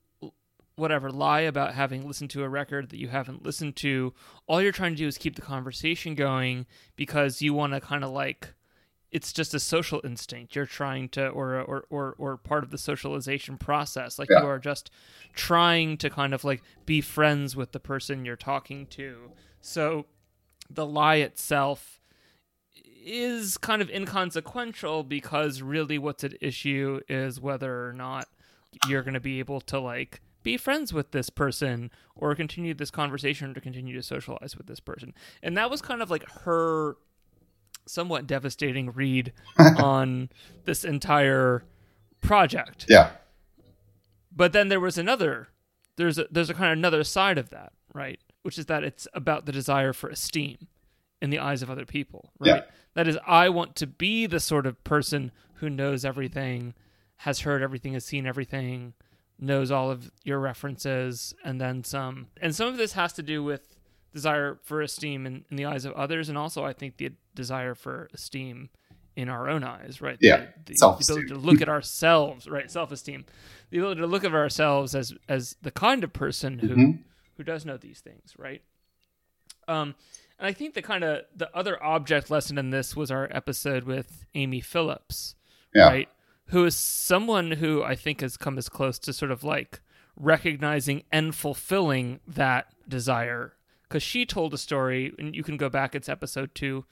whatever lie about having listened to a record that you haven't listened to, all you're trying to do is keep the conversation going because you want to kind of like it's just a social instinct. You're trying to or or or, or part of the socialization process. Like Yeah. you are just trying to kind of like be friends with the person you're talking to. So the lie itself is kind of inconsequential because really what's at issue is whether or not you're going to be able to like be friends with this person or continue this conversation or to continue to socialize with this person. And that was kind of like her somewhat devastating read on this entire project Yeah. but then there was another there's a there's a kind of another side of that right which is that it's about the desire for esteem in the eyes of other people right Yeah. that is i want to be the sort of person who knows everything has heard everything has seen everything knows all of your references and then some and some of this has to do with desire for esteem in, in the eyes of others and also i think the desire for esteem in our own eyes right Yeah. the, the, the ability to look at ourselves right self-esteem the ability to look at ourselves as as the kind of person who Mhm. who does know these things right um and i think the kind of the other object lesson in this was our episode with amy phillips Yeah. right who is someone who i think has come as close to sort of like recognizing and fulfilling that desire because she told a story and you can go back it's episode two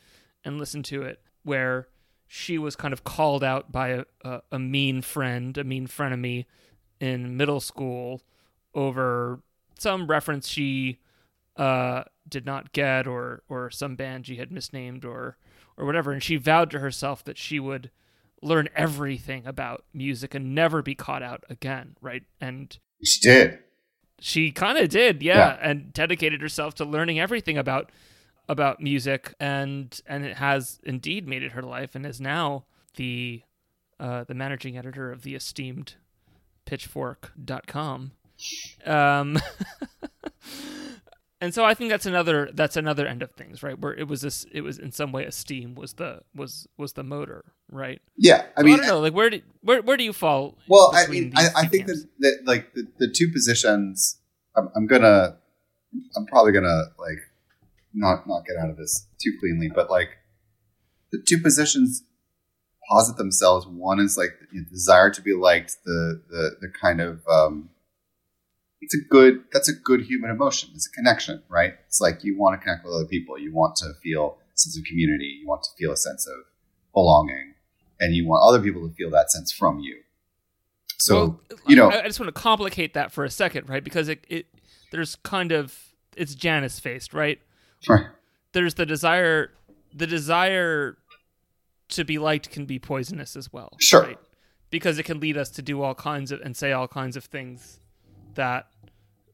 and listen to it where she was kind of called out by a, a, a mean friend a mean frenemy in middle school over some reference she uh, did not get or or some band she had misnamed or or whatever and she vowed to herself that she would learn everything about music and never be caught out again right and She did. she kind of did yeah, Yeah. and dedicated herself to learning everything about about music and and it has indeed made it her life and is now the uh, the managing editor of the esteemed pitchfork.com um and so i think that's another that's another end of things right? Where it was this it was in some way esteem was the was was the motor right? Yeah. I So mean, i don't know like where do where, where do you fall Well, I mean, I, I think that, that like the, the two positions, I'm, I'm gonna, I'm probably gonna like not not get out of this too cleanly, but like the two positions posit themselves. One is like the desire to be liked, the the the kind of um, it's a good that's a good human emotion. It's a connection, right? It's like you want to connect with other people. You want to feel a sense of community. You want to feel a sense of belonging and you want other people to feel that sense from you. So Well, you know- I, I just want to complicate that for a second, right? Because it, it there's kind of it's Janus faced, right? There's the desire, the desire to be liked can be poisonous as well, Sure. right? Because it can lead us to do all kinds of and say all kinds of things that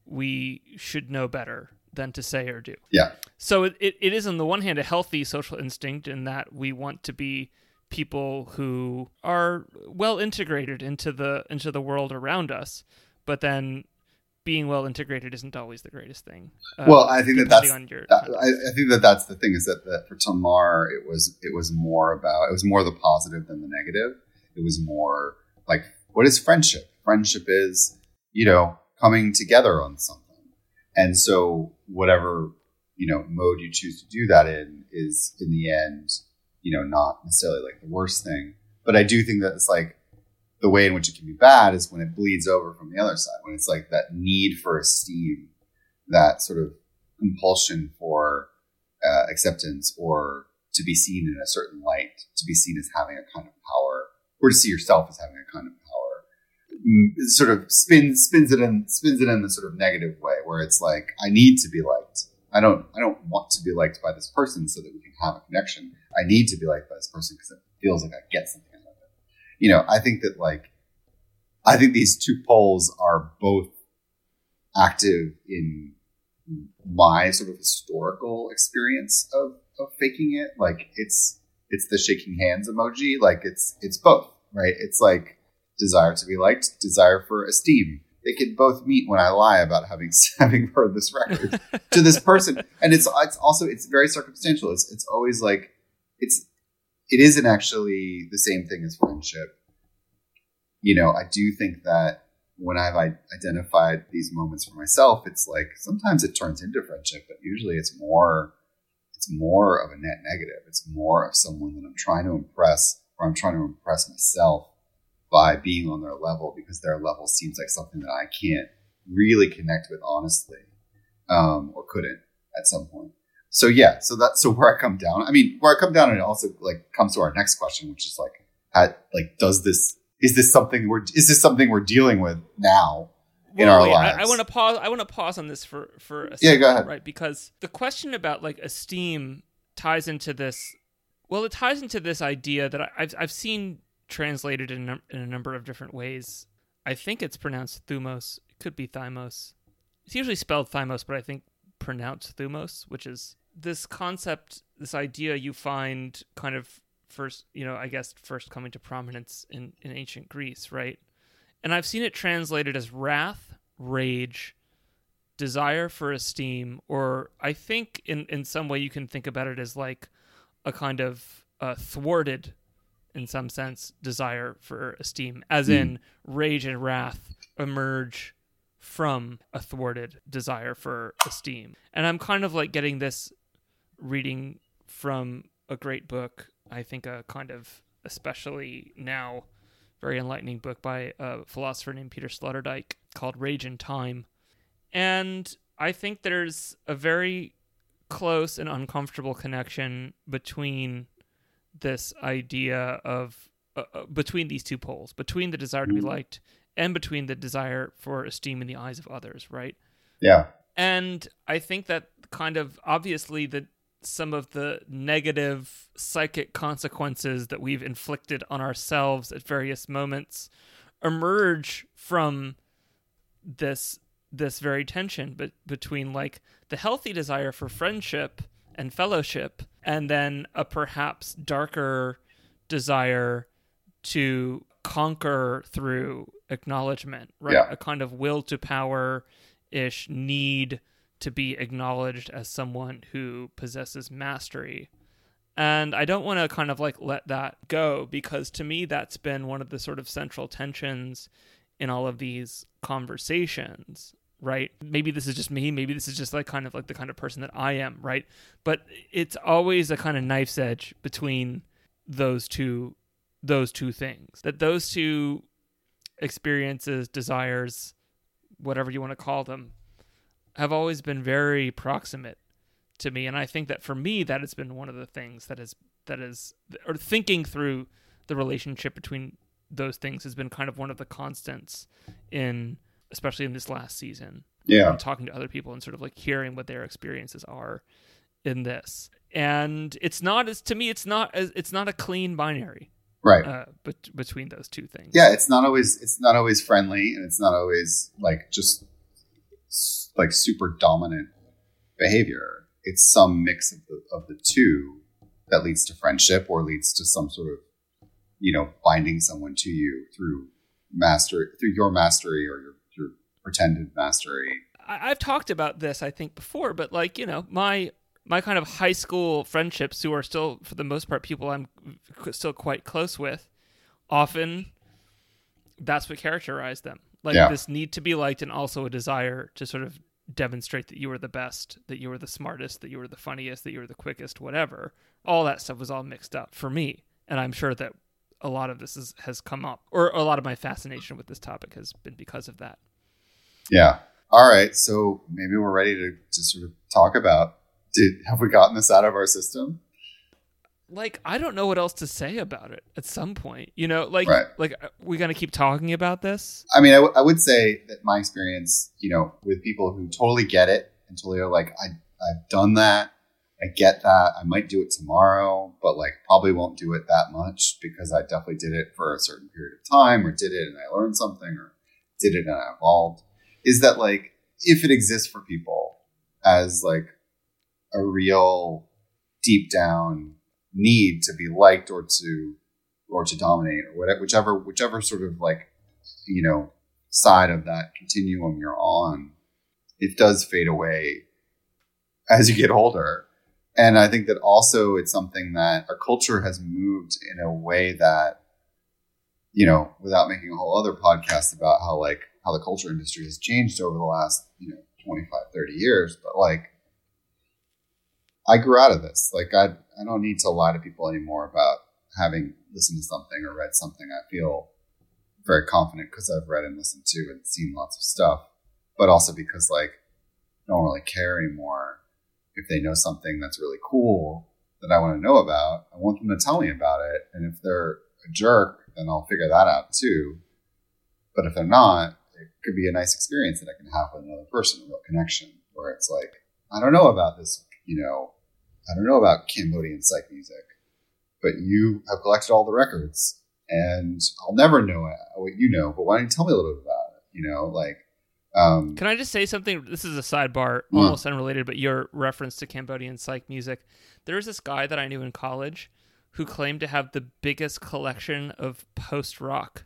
we should know better than to say or do. yeah, So it, it, it is on the one hand a healthy social instinct in that we want to be people who are well integrated into the into the world around us, but then being well integrated isn't always the greatest thing. Uh, well, I think that that's that, I, I think that that's the thing is that, that for Tamar it was it was more about it was more the positive than the negative. It was more like what is friendship? Friendship is you know coming together on something, and so whatever you know mode you choose to do that in is in the end you know not necessarily like the worst thing. But I do think that it's like the way in which it can be bad is when it bleeds over from the other side when it's like that need for esteem that sort of compulsion for uh, acceptance or to be seen in a certain light, to be seen as having a kind of power, or to see yourself as having a kind of power, mm, sort of spins spins it in spins it in the sort of negative way, where it's like I need to be liked. I don't I don't want to be liked by this person so that we can have a connection. I need to be liked by this person because it feels like I get something. You know, I think that like I think these two poles are both active in my sort of historical experience of, of faking it. Like it's it's the shaking hands emoji. Like it's it's both, right? It's like desire to be liked, desire for esteem, they can both meet when I lie about having having heard this record to this person, and it's it's also it's very circumstantial. It's it's always like it's it isn't actually the same thing as friendship. You know, I do think that when I've identified these moments for myself, it's like sometimes it turns into friendship, but usually it's more it's more of a net negative. It's more of someone that I'm trying to impress or I'm trying to impress myself by being on their level because their level seems like something that I can't really connect with honestly, um, or couldn't at some point. So yeah, so that's so where I come down. I mean, where I come down, and it also like comes to our next question, which is like, at, like, does this is this something we're is this something we're dealing with now in well, our wait, lives? I, I want to pause. I want to pause on this for for a second, yeah, go ahead. Right, because the question about like esteem ties into this. Well, it ties into this idea that I, I've I've seen translated in, in a number of different ways. I think it's pronounced thumos. It could be thymos. It's usually spelled thymos, but I think pronounced thumos, which is this concept, this idea you find kind of first, you know, I guess first coming to prominence in, in ancient Greece, right? And I've seen it translated as wrath, rage, desire for esteem, or I think in, in some way you can think about it as like a kind of uh, thwarted in some sense, desire for esteem, as mm. in rage and wrath emerge from a thwarted desire for esteem. And I'm kind of like getting this reading from a great book, I think a kind of especially now very enlightening book by a philosopher named Peter Sloterdijk called Rage and Time. And I think there's a very close and uncomfortable connection between this idea of uh, uh, between these two poles, between the desire to be mm-hmm. liked and between the desire for esteem in the eyes of others, right? Yeah. And I think that kind of obviously that some of the negative psychic consequences that we've inflicted on ourselves at various moments emerge from this this very tension but between like the healthy desire for friendship and fellowship, and then a perhaps darker desire to conquer through acknowledgement, right? Yeah. A kind of will to power ish need to be acknowledged as someone who possesses mastery. And I don't want to kind of like let that go because to me that's been one of the sort of central tensions in all of these conversations right? Maybe this is just me. Maybe this is just like kind of like the kind of person that I am, right? But it's always a kind of knife's edge between those two those two things. That those two experiences, desires, whatever you want to call them, have always been very proximate to me and I think that for me that has been one of the things that is that is or thinking through the relationship between those things has been kind of one of the constants in especially in this last season. Yeah. And talking to other people and sort of like hearing what their experiences are in this. And it's not as to me it's not as it's not a clean binary. Right. Uh, but between those two things. Yeah, it's not always it's not always friendly and it's not always like just like super dominant behavior. It's some mix of the of the two that leads to friendship or leads to some sort of you know binding someone to you through master through your mastery or your pretended mastery. I, have talked about this, I think, before, but like you know, my my kind of high school friendships, who are still for the most part people I'm still quite close with, often that's what characterized them. Like yeah. this need to be liked, and also a desire to sort of demonstrate that you were the best, that you were the smartest, that you were the funniest, that you were the quickest, whatever. All that stuff was all mixed up for me, and I'm sure that a lot of this is, has come up, or a lot of my fascination with this topic has been because of that. Yeah. All right. So maybe we're ready to, to sort of talk about did have we gotten this out of our system? Like I don't know what else to say about it. At some point, you know, like right. like uh, we gonna keep talking about this. I mean, I, w- I would say that my experience, you know, with people who totally get it and totally are like, I I've done that. I get that. I might do it tomorrow, but like probably won't do it that much because I definitely did it for a certain period of time or did it and I learned something or did it and I evolved is that like if it exists for people as like a real deep down need to be liked or to or to dominate or whatever whichever whichever sort of like you know side of that continuum you're on, it does fade away as you get older. And I think that also it's something that our culture has moved in a way that, you know, without making a whole other podcast about how like how the culture industry has changed over the last, you know, 25, 30 years, but like I grew out of this. Like I I don't need to lie to people anymore about having listened to something or read something. I feel very confident because I've read and listened to and seen lots of stuff, but also because like I don't really care anymore if they know something that's really cool that I want to know about. I want them to tell me about it, and if they're a jerk, then I'll figure that out too. But if they're not, it could be a nice experience that I can have with another person, a real connection, where it's like, I don't know about this, you know, I don't know about Cambodian psych music, but you have collected all the records, and I'll never know what you know. But why don't you tell me a little bit about it? You know, like. Um, Can I just say something? This is a sidebar, almost unrelated, but your reference to Cambodian psych music. There was this guy that I knew in college who claimed to have the biggest collection of post rock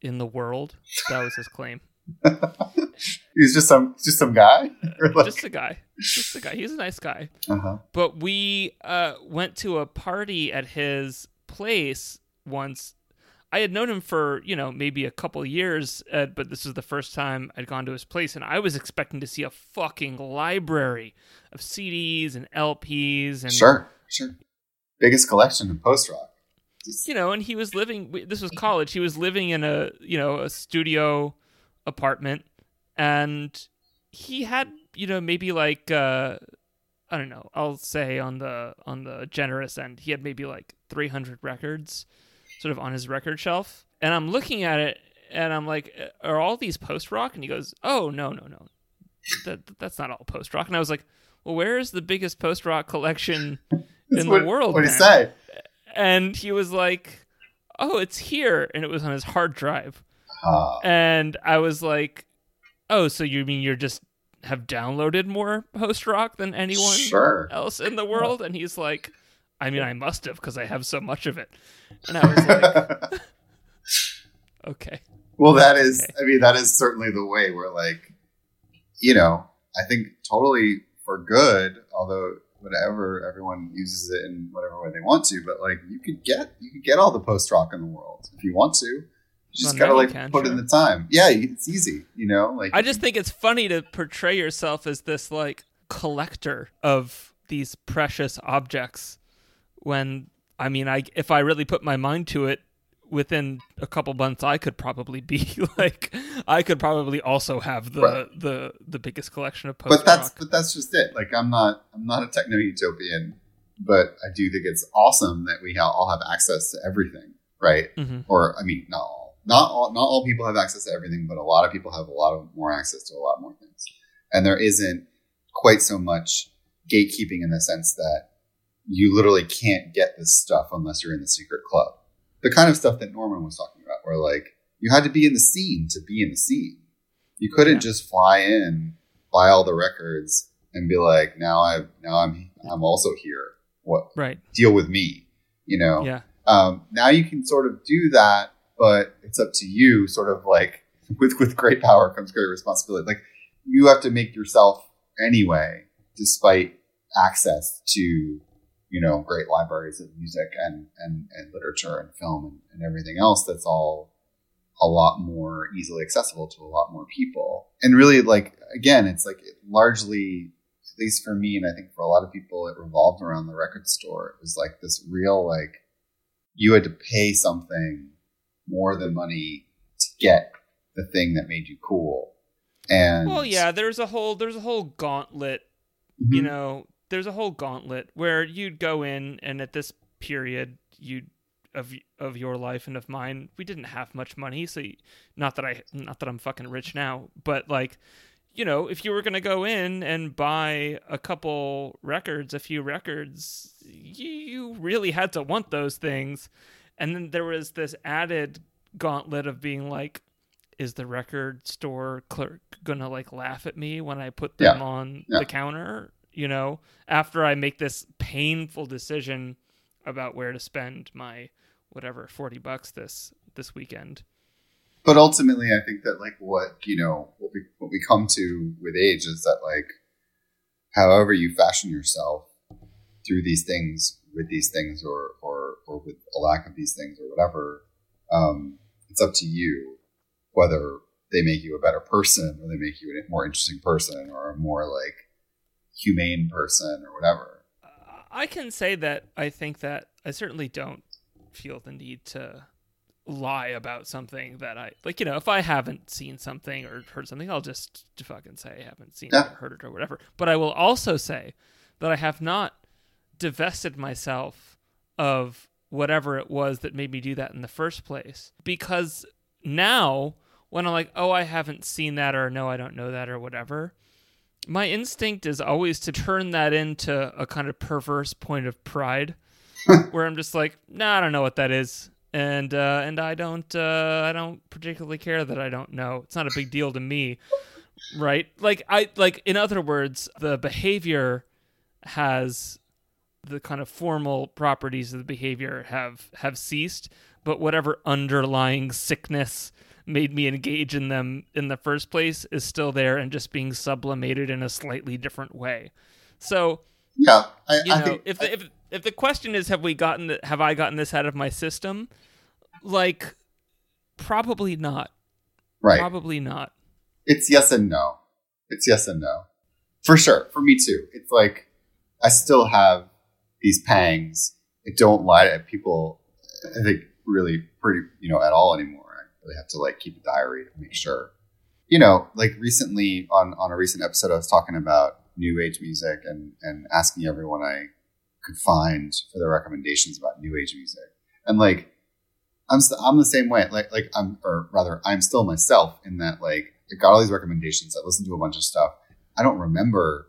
in the world. That was his claim. He's just some just some guy, like... just a guy, just a guy. He's a nice guy. Uh-huh. But we uh, went to a party at his place once. I had known him for you know maybe a couple years, uh, but this was the first time I'd gone to his place, and I was expecting to see a fucking library of CDs and LPs and sure, sure, biggest collection of post rock you know, and he was living. This was college. He was living in a you know a studio apartment, and he had you know maybe like uh, I don't know. I'll say on the on the generous end, he had maybe like 300 records, sort of on his record shelf. And I'm looking at it, and I'm like, are all these post rock? And he goes, Oh no no no, that that's not all post rock. And I was like, Well, where is the biggest post rock collection in what, the world? What did he say? and he was like, "Oh, it's here," and it was on his hard drive. Uh, and I was like, "Oh, so you mean you're just have downloaded more post rock than anyone sure. else in the world?" And he's like, "I mean, I must have because I have so much of it." And I was like, "Okay." Well, that is. Okay. I mean, that is certainly the way. Where like, you know, I think totally for good. Although whatever everyone uses it in whatever way they want to but like you could get you could get all the post rock in the world if you want to just well, gotta like can, put sure. in the time yeah it's easy you know like i just think it's funny to portray yourself as this like collector of these precious objects when i mean i if i really put my mind to it within a couple months I could probably be like I could probably also have the right. the the biggest collection of post But that's but that's just it. Like I'm not I'm not a techno utopian, but I do think it's awesome that we all have access to everything, right? Mm-hmm. Or I mean, not all, not all, not all people have access to everything, but a lot of people have a lot of more access to a lot more things, and there isn't quite so much gatekeeping in the sense that you literally can't get this stuff unless you're in the secret club the kind of stuff that Norman was talking about, where like you had to be in the scene to be in the scene. You couldn't yeah. just fly in, buy all the records, and be like, now I now I'm I'm also here. What right? Deal with me. You know. Yeah. Um, now you can sort of do that, but it's up to you. Sort of like with with great power comes great responsibility. Like you have to make yourself anyway, despite access to you know great libraries of music and and, and literature and film and, and everything else that's all a lot more easily accessible to a lot more people and really like again it's like it largely at least for me and i think for a lot of people it revolved around the record store it was like this real like you had to pay something more than money to get the thing that made you cool and well yeah there's a whole there's a whole gauntlet mm-hmm. you know there's a whole gauntlet where you'd go in and at this period you of of your life and of mine we didn't have much money so you, not that i not that i'm fucking rich now but like you know if you were going to go in and buy a couple records a few records you, you really had to want those things and then there was this added gauntlet of being like is the record store clerk gonna like laugh at me when i put them yeah. on yeah. the counter you know, after I make this painful decision about where to spend my whatever 40 bucks this this weekend. but ultimately, I think that like what you know what we what we come to with age is that like however you fashion yourself through these things with these things or or or with a lack of these things or whatever, um, it's up to you whether they make you a better person or they make you a more interesting person or a more like humane person or whatever. I can say that I think that I certainly don't feel the need to lie about something that I like. You know, if I haven't seen something or heard something, I'll just fucking say I haven't seen Yeah. it or heard it or whatever. But I will also say that I have not divested myself of whatever it was that made me do that in the first place. Because now, when I'm like, oh, I haven't seen that or no, I don't know that or whatever, my instinct is always to turn that into a kind of perverse point of pride where I'm just like, nah, I don't know what that is. And uh, and I don't uh, I don't particularly care that I don't know. It's not a big deal to me, right? Like I like in other words, the behavior has the kind of formal properties of the behavior have have ceased, but whatever underlying sickness made me engage in them in the first place is still there and just being sublimated in a slightly different way. So Yeah, I, you I know, think if the, if if the question is have we gotten the, have I gotten this out of my system, like probably not. right. Probably not. it's yes and no. It's yes and no. For sure. For me too. It's like I still have these pangs. I don't lie to people I think really pretty you know, at all anymore. I really have to like keep a diary to make sure. You know, like recently on on a recent episode I was talking about new age music and and asking everyone I could find for their recommendations about new age music. And like I'm st- I'm the same way. Like like I'm or rather I'm still myself in that like I got all these recommendations. I listened to a bunch of stuff. I don't remember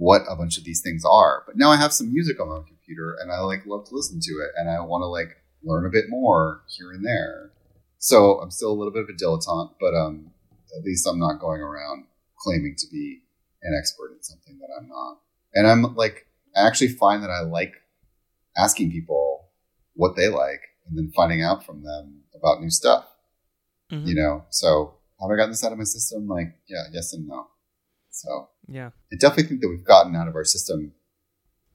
what a bunch of these things are, but now I have some music on my computer and I like love to listen to it and I want to like learn a bit more here and there. So I'm still a little bit of a dilettante, but um at least I'm not going around claiming to be an expert in something that I'm not. And I'm like I actually find that I like asking people what they like and then finding out from them about new stuff Mhm. you know so have i gotten this out of my system like yeah yes and no so Yeah. i definitely think that we've gotten out of our system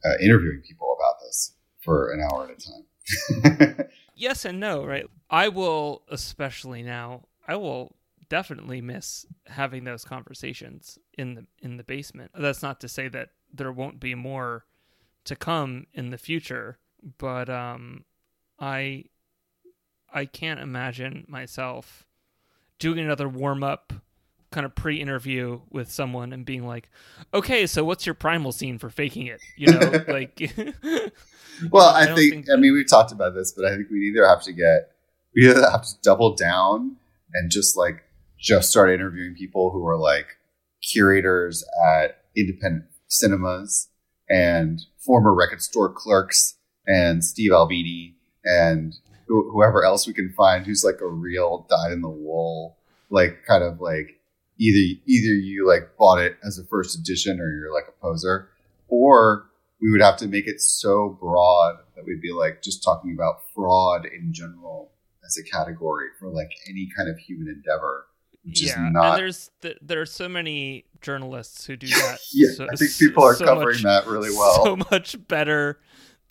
uh, interviewing people about this for an hour at a time Yes and no, right? I will especially now. I will definitely miss having those conversations in the in the basement. That's not to say that there won't be more to come in the future, but um I I can't imagine myself doing another warm up kind of pre-interview with someone and being like, "Okay, so what's your primal scene for faking it?" You know, like well i, don't think, i mean we've talked about this but i think we either have to get we either have to double down and just like just start interviewing people who are like curators at independent cinemas and former record store clerks and Steve Albini and whoever else we can find who's like a real dyed in the wool, like kind of like either either you like bought it as a first edition or you're like a poser, or we would have to make it so broad that we'd be like just talking about fraud in general as a category for like any kind of human endeavor, which yeah, is and not. there's th- there are so many journalists who do that. Yeah, so- I think people are so covering much- that really well. so much better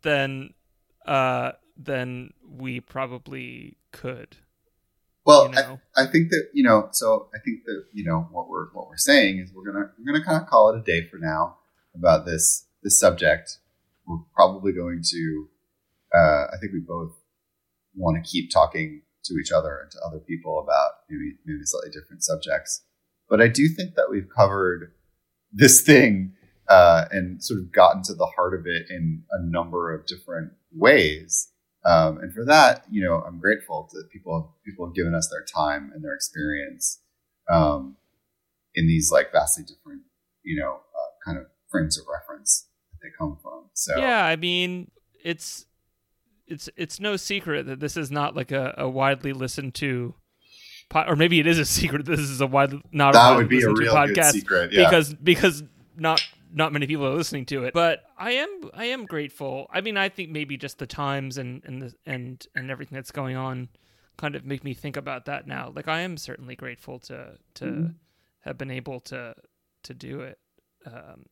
than uh than we probably could. Well, you know? I, I think that you know. So I think that you know what we're what we're saying is we're gonna we're gonna kind of call it a day for now about this this subject. We're probably going to. Uh, I think we both want to keep talking to each other and to other people about maybe maybe slightly different subjects. But I do think that we've covered this thing uh, and sort of gotten to the heart of it in a number of different ways. Um, and for that, you know, I'm grateful that people people have given us their time and their experience um, in these like vastly different, you know, uh, kind of frames of reference that they come from. So Yeah, I mean, it's it's it's no secret that this is not like a, a widely listened to, or maybe it is a secret. This is a widely not that widely would be a real podcast secret. Yeah. because because not not many people are listening to it. But I am I am grateful. I mean, I think maybe just the times and and the, and and everything that's going on kind of make me think about that now. Like I am certainly grateful to to Mm-hmm. have been able to to do it um,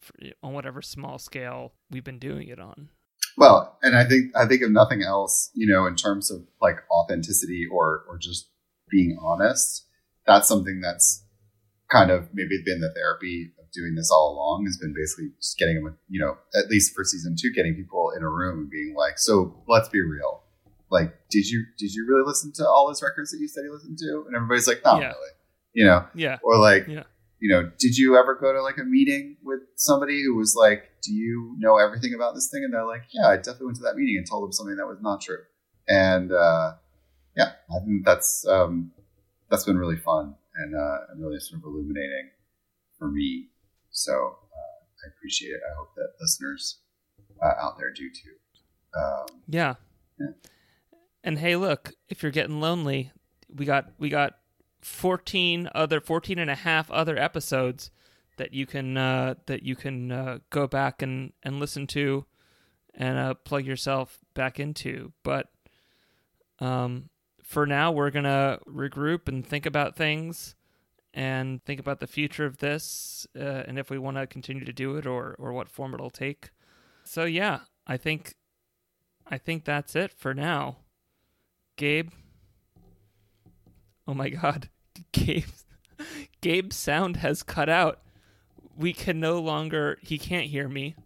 for, on whatever small scale we've been doing it on. Well, and I think I think if nothing else, you know, in terms of like authenticity or or just being honest, that's something that's kind of maybe been the therapy of doing this all along has been basically just getting them, you know, at least for season two, getting people in a room and being like, so let's be real. Like, did you did you really listen to all those records that you said you listened to? And everybody's like, not Yeah. really, you know, Yeah. or like, Yeah. you know, did you ever go to like a meeting with somebody who was like, do you know everything about this thing? And they're like, yeah, I definitely went to that meeting and told them something that was not true. And uh, yeah, I think that's um, that's been really fun and, uh, and really sort of illuminating for me. So uh, I appreciate it. I hope that listeners uh, out there do too. Um, Yeah. Yeah. And hey, look, if you're getting lonely, we got we got 14 other 14 and a half other episodes that you can uh that you can uh, go back and and listen to and uh plug yourself back into. But um for now, we're going to regroup and think about things and think about the future of this uh, and if we want to continue to do it or or what form it'll take. So yeah, I think I think that's it for now. Gabe. Oh my god. Gabe Gabe's sound has cut out. We can no longer he can't hear me.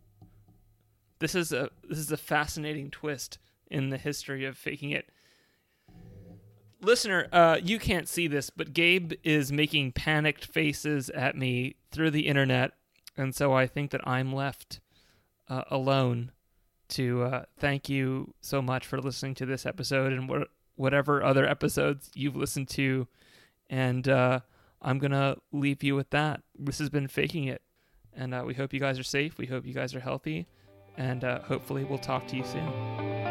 This is a this is a fascinating twist in the history of faking it. Listener, uh, you can't see this, but Gabe is making panicked faces at me through the internet, and so I think that I'm left uh, alone to uh, thank you so much for listening to this episode and wh- whatever other episodes you've listened to. And uh, I'm to leave you with that. This has been Faking It. And uh, we hope you guys are safe. We hope you guys are healthy. And uh, hopefully, we'll talk to you soon.